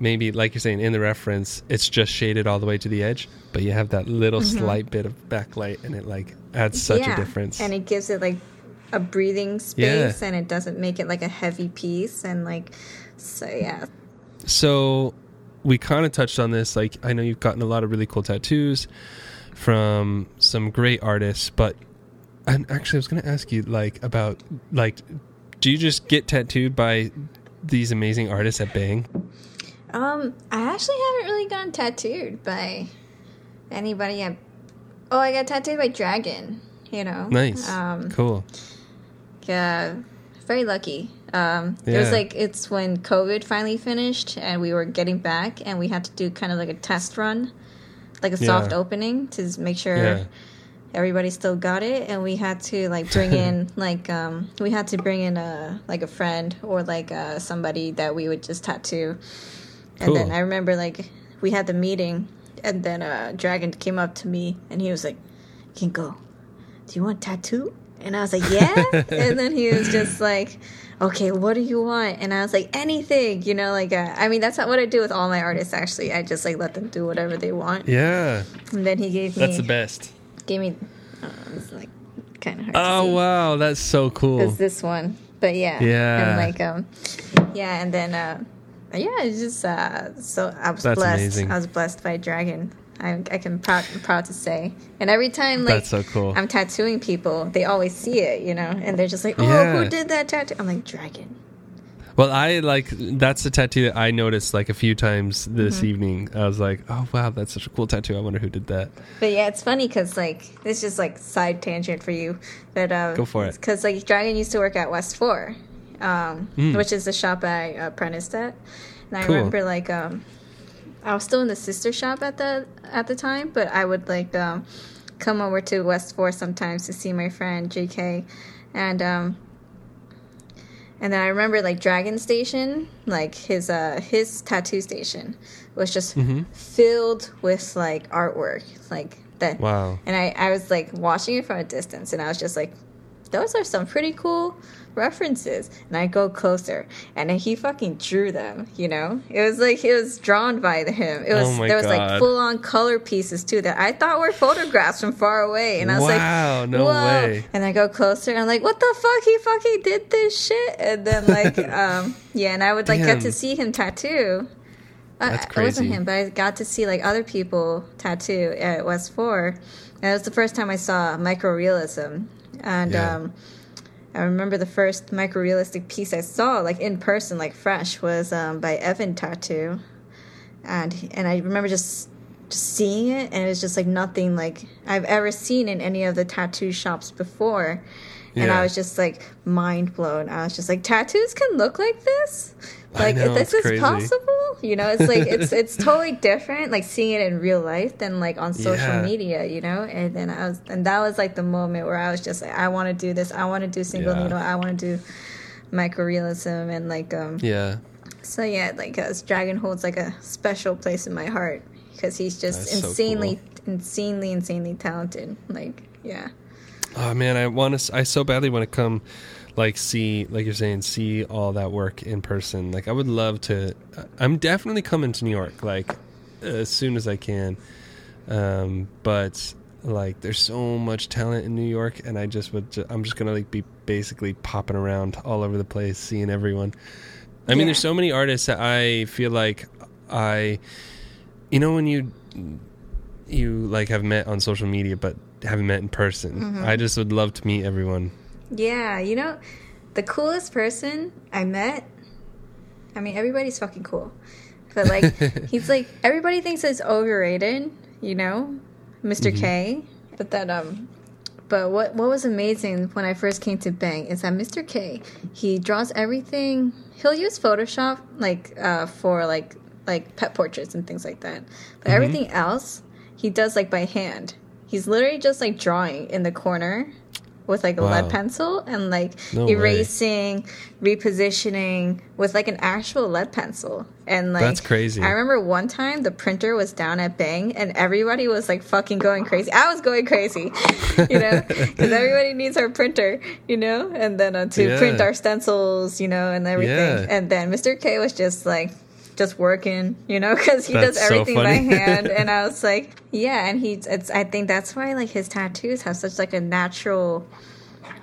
maybe like you're saying in the reference, it's just shaded all the way to the edge, but you have that little slight bit of backlight, and it like adds such a difference.
And it gives it like a breathing
Yeah.
space and it doesn't make it like a heavy piece and like so yeah.
So we kind of touched on this. Like, I know you've gotten a lot of really cool tattoos from some great artists, but and actually, I was going to ask you like about like, do you just get tattooed by these amazing artists at Bang?
Um I actually haven't really gotten tattooed by anybody at Oh, I got tattooed by Dragon, you know.
Nice,
Um
cool.
Yeah, very lucky. Um it was like it's when COVID finally finished and we were getting back and we had to do kind of like a test run. Like a soft
Yeah.
opening to make sure
Yeah,
everybody still got it and we had to like bring in like um we had to bring in a like a friend or like uh somebody that we would just tattoo and then i remember like we had the meeting and then uh dragon came up to me and he was like Ghinko do you want a tattoo and i was like yeah and then he was just like okay what do you want and i was like anything you know like uh, i mean that's not what i do with all my artists actually i just like let them do whatever they want
yeah,
and then he gave me
that's the best.
gave me uh, it's like kind of hard
Oh wow, that's so cool.
It's this one, but yeah,
Yeah.
and like um, yeah, and then uh, yeah, it's just uh, so I was
That's
blessed.
amazing.
I was blessed by Dragon. I I can proud proud to say, and every time like
That's so cool.
I'm tattooing people, they always see it, you know, and they're just like, oh,
Yeah.
who did that tattoo? I'm like Dragon.
Well, I like that's a tattoo that I noticed like a few times this
Mm-hmm.
evening. I was like, oh wow, that's such a cool tattoo. I wonder who did that.
But yeah, it's funny because like it's just like side tangent for you, but uh,
Go for it.
Because like Dragon used to work at West Four, um,
Mm.
which is the shop I apprenticed at, and I
Cool.
remember like um, I was still in the sister shop at the at the time, but I would like um, come over to West Four sometimes to see my friend J.K. and um, and then I remember like Dragon Station, like his uh his tattoo station was just
Mm-hmm.
filled with like artwork, like that.
Wow.
And I I was like watching it from a distance, and I was just like, those are some pretty cool references. And I go closer, and then he fucking drew them. You know, it was like it was drawn by him. It was
Oh
there was
God.
like full on color pieces too that I thought were photographs from far away, and I was
Wow,
like,
no
Whoa.
way.
And I go closer, and I'm like, what the fuck? He fucking did this shit. And then like, um, yeah, and I would like
Damn.
get to see him tattoo. Uh,
That's
It wasn't him, but I got to see like other people tattoo at West Four. And it was the first time I saw microrealism, and
Yeah.
um, I remember the first microrealistic piece I saw, like in person, like fresh, was um, by Evan Tattoo, and and I remember just just seeing it, and it was just like nothing like I've ever seen in any of the tattoo shops before. And
Yeah.
I was just like mind blown. I was just like, tattoos can look like this, like
know,
this is
crazy.
possible. You know, it's like it's it's totally different, like seeing it in real life than like on social
Yeah.
media. You know, and then I was, and that was like the moment where I was just like, I want to do this. I want to do single
Yeah.
needle. I want to do microrealism and like um
Yeah.
So yeah, like uh, Dragon holds like a special place in my heart because he's just
That's so
insanely, insanely, insanely talented. Like yeah,
Oh man, I want to. I so badly want to come, like see, like you're saying, see all that work in person. Like I would love to. I'm definitely coming to New York, like as soon as I can. Um, but like, there's so much talent in New York, and I just would. Ju- I'm just gonna like be basically popping around all over the place, seeing everyone. I mean,
Yeah.
there's so many artists that I feel like I, you know, when you you like have met on social media but haven't met in person.
Mm-hmm.
I just would love to meet everyone.
yeah. You know, the coolest person I met. I mean, everybody's fucking cool, but like he's like everybody thinks it's overrated. You know, mister K. But that um. But what what was amazing when I first came to Bang is that Mr. K, he draws everything. He'll use Photoshop like uh, for like like pet portraits and things like that. But everything else, he does like by hand. He's literally just like drawing in the corner with like a
Wow.
lead pencil and like
No way.
erasing, repositioning with like an actual lead pencil. And like
That's crazy.
I remember one time the printer was down at Bang and everybody was like fucking going crazy. I was going crazy, you know, because everybody needs our printer, you know, and then uh, to
Yeah.
print our stencils, you know, and everything.
Yeah.
And then Mr. K was just like, just working, you know, because he does
That's so
everything by hand. And I was like, yeah, and he, it's, I think that's why like his tattoos have such like a natural.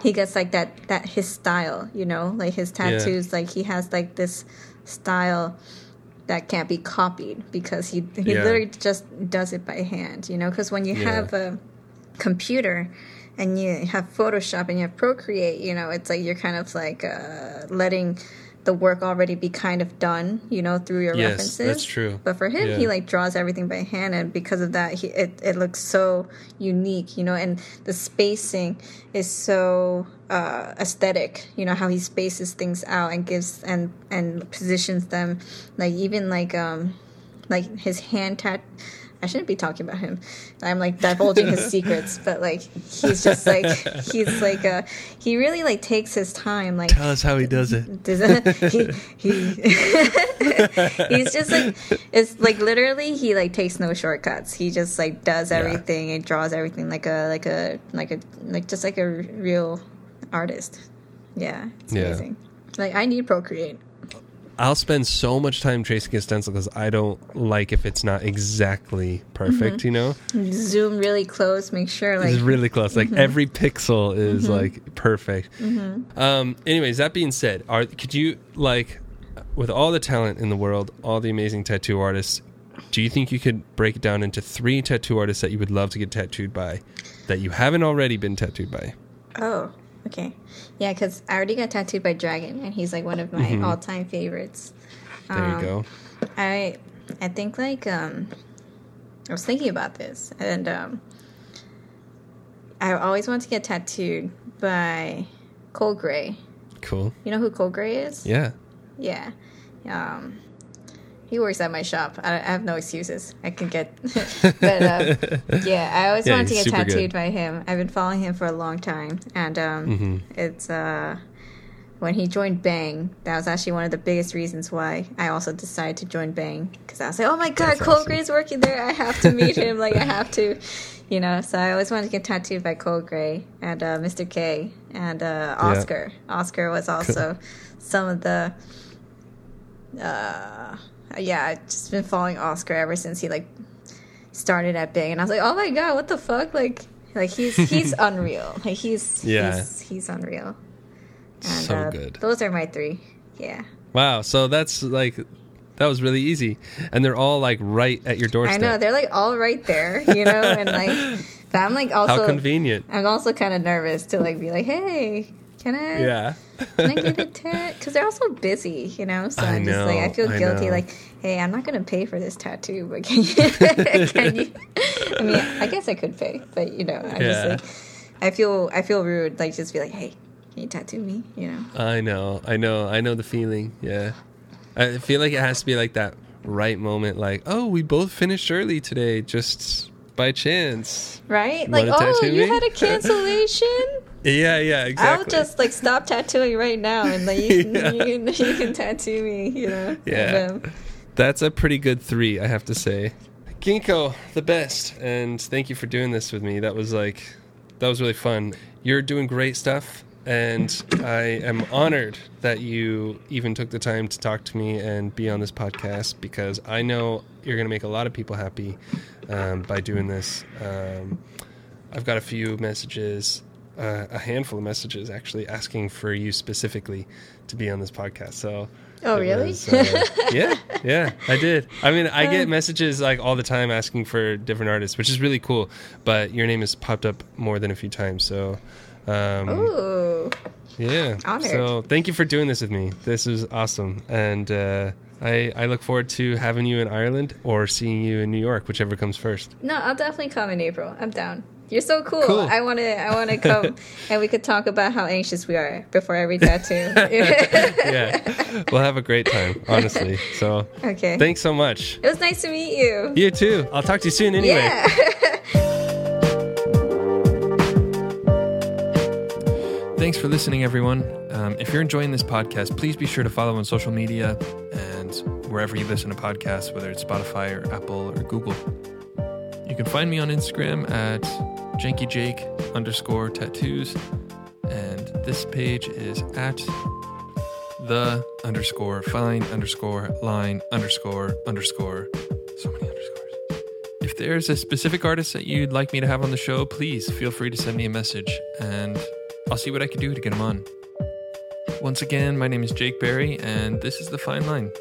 He gets like that that his style, you know, like his tattoos, like he has like this style that can't be copied because he he
Yeah.
literally just does it by hand, you know. Because when you
Yeah.
have a computer and you have Photoshop and you have Procreate, you know, it's like you're kind of like uh, letting the work already be kind of done, you know, through your
Yes,
references.
that's true.
But for him,
Yeah.
he like draws everything by hand, and because of that, he it, it looks so unique, you know, and the spacing is so uh, aesthetic. You know how he spaces things out and gives and and positions them, like even like um like his hand tat. I shouldn't be talking about him. I'm like divulging his secrets, but like he's just like he's like uh he really like takes his time like
Tell us how he does it.
does it, he, he he's just like it's like literally he like takes no shortcuts. He just like does
Yeah.
everything and draws everything like a like a like a like just like a real artist. Yeah, it's
Yeah.
amazing. Like I need Procreate.
I'll spend so much time tracing a stencil because I don't like if it's not exactly perfect.
Mm-hmm.
You know,
Zoom really close. Make sure like
it's really close. Like
Mm-hmm.
every pixel is like perfect. Um. Anyways, that being said, are could you like with all the talent in the world, all the amazing tattoo artists? Do you think you could break it down into three tattoo artists that you would love to get tattooed by, that you haven't already been tattooed by?
Oh, okay. Yeah, because I already got tattooed by Dragon, and he's like one of my all-time favorites.
There you
Um,
go.
I I think like um I was thinking about this and um I always wanted to get tattooed by Cole Gray.
Cool.
You know who Cole Gray is?
Yeah.
Yeah. Um he works at my shop. I, I have no excuses. I can get, but um, yeah, I always
Yeah,
wanted to get tattooed
good.
by him. I've been following him for a long time, and um,
Mm-hmm.
it's uh, when he joined Bang. That was actually one of the biggest reasons why I also decided to join Bang because I was like, oh my god,
That's
Cole
awesome.
Gray's working there. I have to meet him. like I have to, you know. So I always wanted to get tattooed by Cole Gray and uh, Mr. K and uh, Oscar. Oscar was also some of the uh yeah i've just been following oscar ever since he like started at big and i was like oh my god what the fuck like like he's he's unreal like he's
Yeah.
he's, he's unreal and
So
uh,
good.
those are my three yeah
Wow. So that's like that was really easy, and they're all like right at your doorstep.
i know they're like all right there you know and like but i'm like also
How convenient.
i'm also kind of nervous to like be like hey can i
Yeah.
can I get a tat? Because they're also busy, you know. So
I
I'm just like, I feel guilty. Like, hey, I'm not gonna pay for this tattoo, but can you? can you? I mean, I guess I could pay, but you know, I
Yeah.
just like, I feel, I feel rude. Like, just be like, hey, can you tattoo me? You know.
I know. I know. I know the feeling. Yeah. I feel like it has to be like that right moment. Like, oh, we both finished early today. Just by chance.
Right? Like, oh, you
me?
had a cancellation?
Yeah, yeah, exactly.
I'll just like stop tattooing right now, and like you, can,
Yeah.
you, can, you can tattoo me. You know.
Yeah. That's a pretty good three, I have to say. Ghinko, the best, and thank you for doing this with me. That was like, that was really fun. You're doing great stuff, and I am honored that you even took the time to talk to me and be on this podcast because I know you're going to make a lot of people happy um, by doing this. Um, I've got a few messages, uh, a handful of messages actually, asking for you specifically to be on this podcast. So.
Oh, really?
was, uh, yeah, yeah, I did. I mean, I get messages like all the time asking for different artists, which is really cool. But your name has popped up more than a few times, so um,
Ooh.
yeah.
Honored.
So thank you for doing this with me. This is awesome, and uh, I I look forward to having you in Ireland or seeing you in New York, whichever comes first.
No, I'll definitely come in April. I'm down. You're so cool.
Cool.
I want to. I want to come, and we could talk about how anxious we are before every tattoo.
yeah, we'll have a great time, honestly. So
okay.
thanks so much.
it was nice to meet you.
You too. I'll talk to you soon. Anyway.
Yeah.
Thanks for listening, everyone. Um, if you're enjoying this podcast, please be sure to follow on social media and wherever you listen to podcasts, whether it's Spotify or Apple or Google. You can find me on Instagram at jankyjake underscore tattoos, and this page is at the underscore fine underscore line underscore underscore. So many underscores. If there's a specific artist that you'd like me to have on the show, please feel free to send me a message and I'll see what I can do to get him on. Once again, my name is Jake Barry, and this is The Fine Line.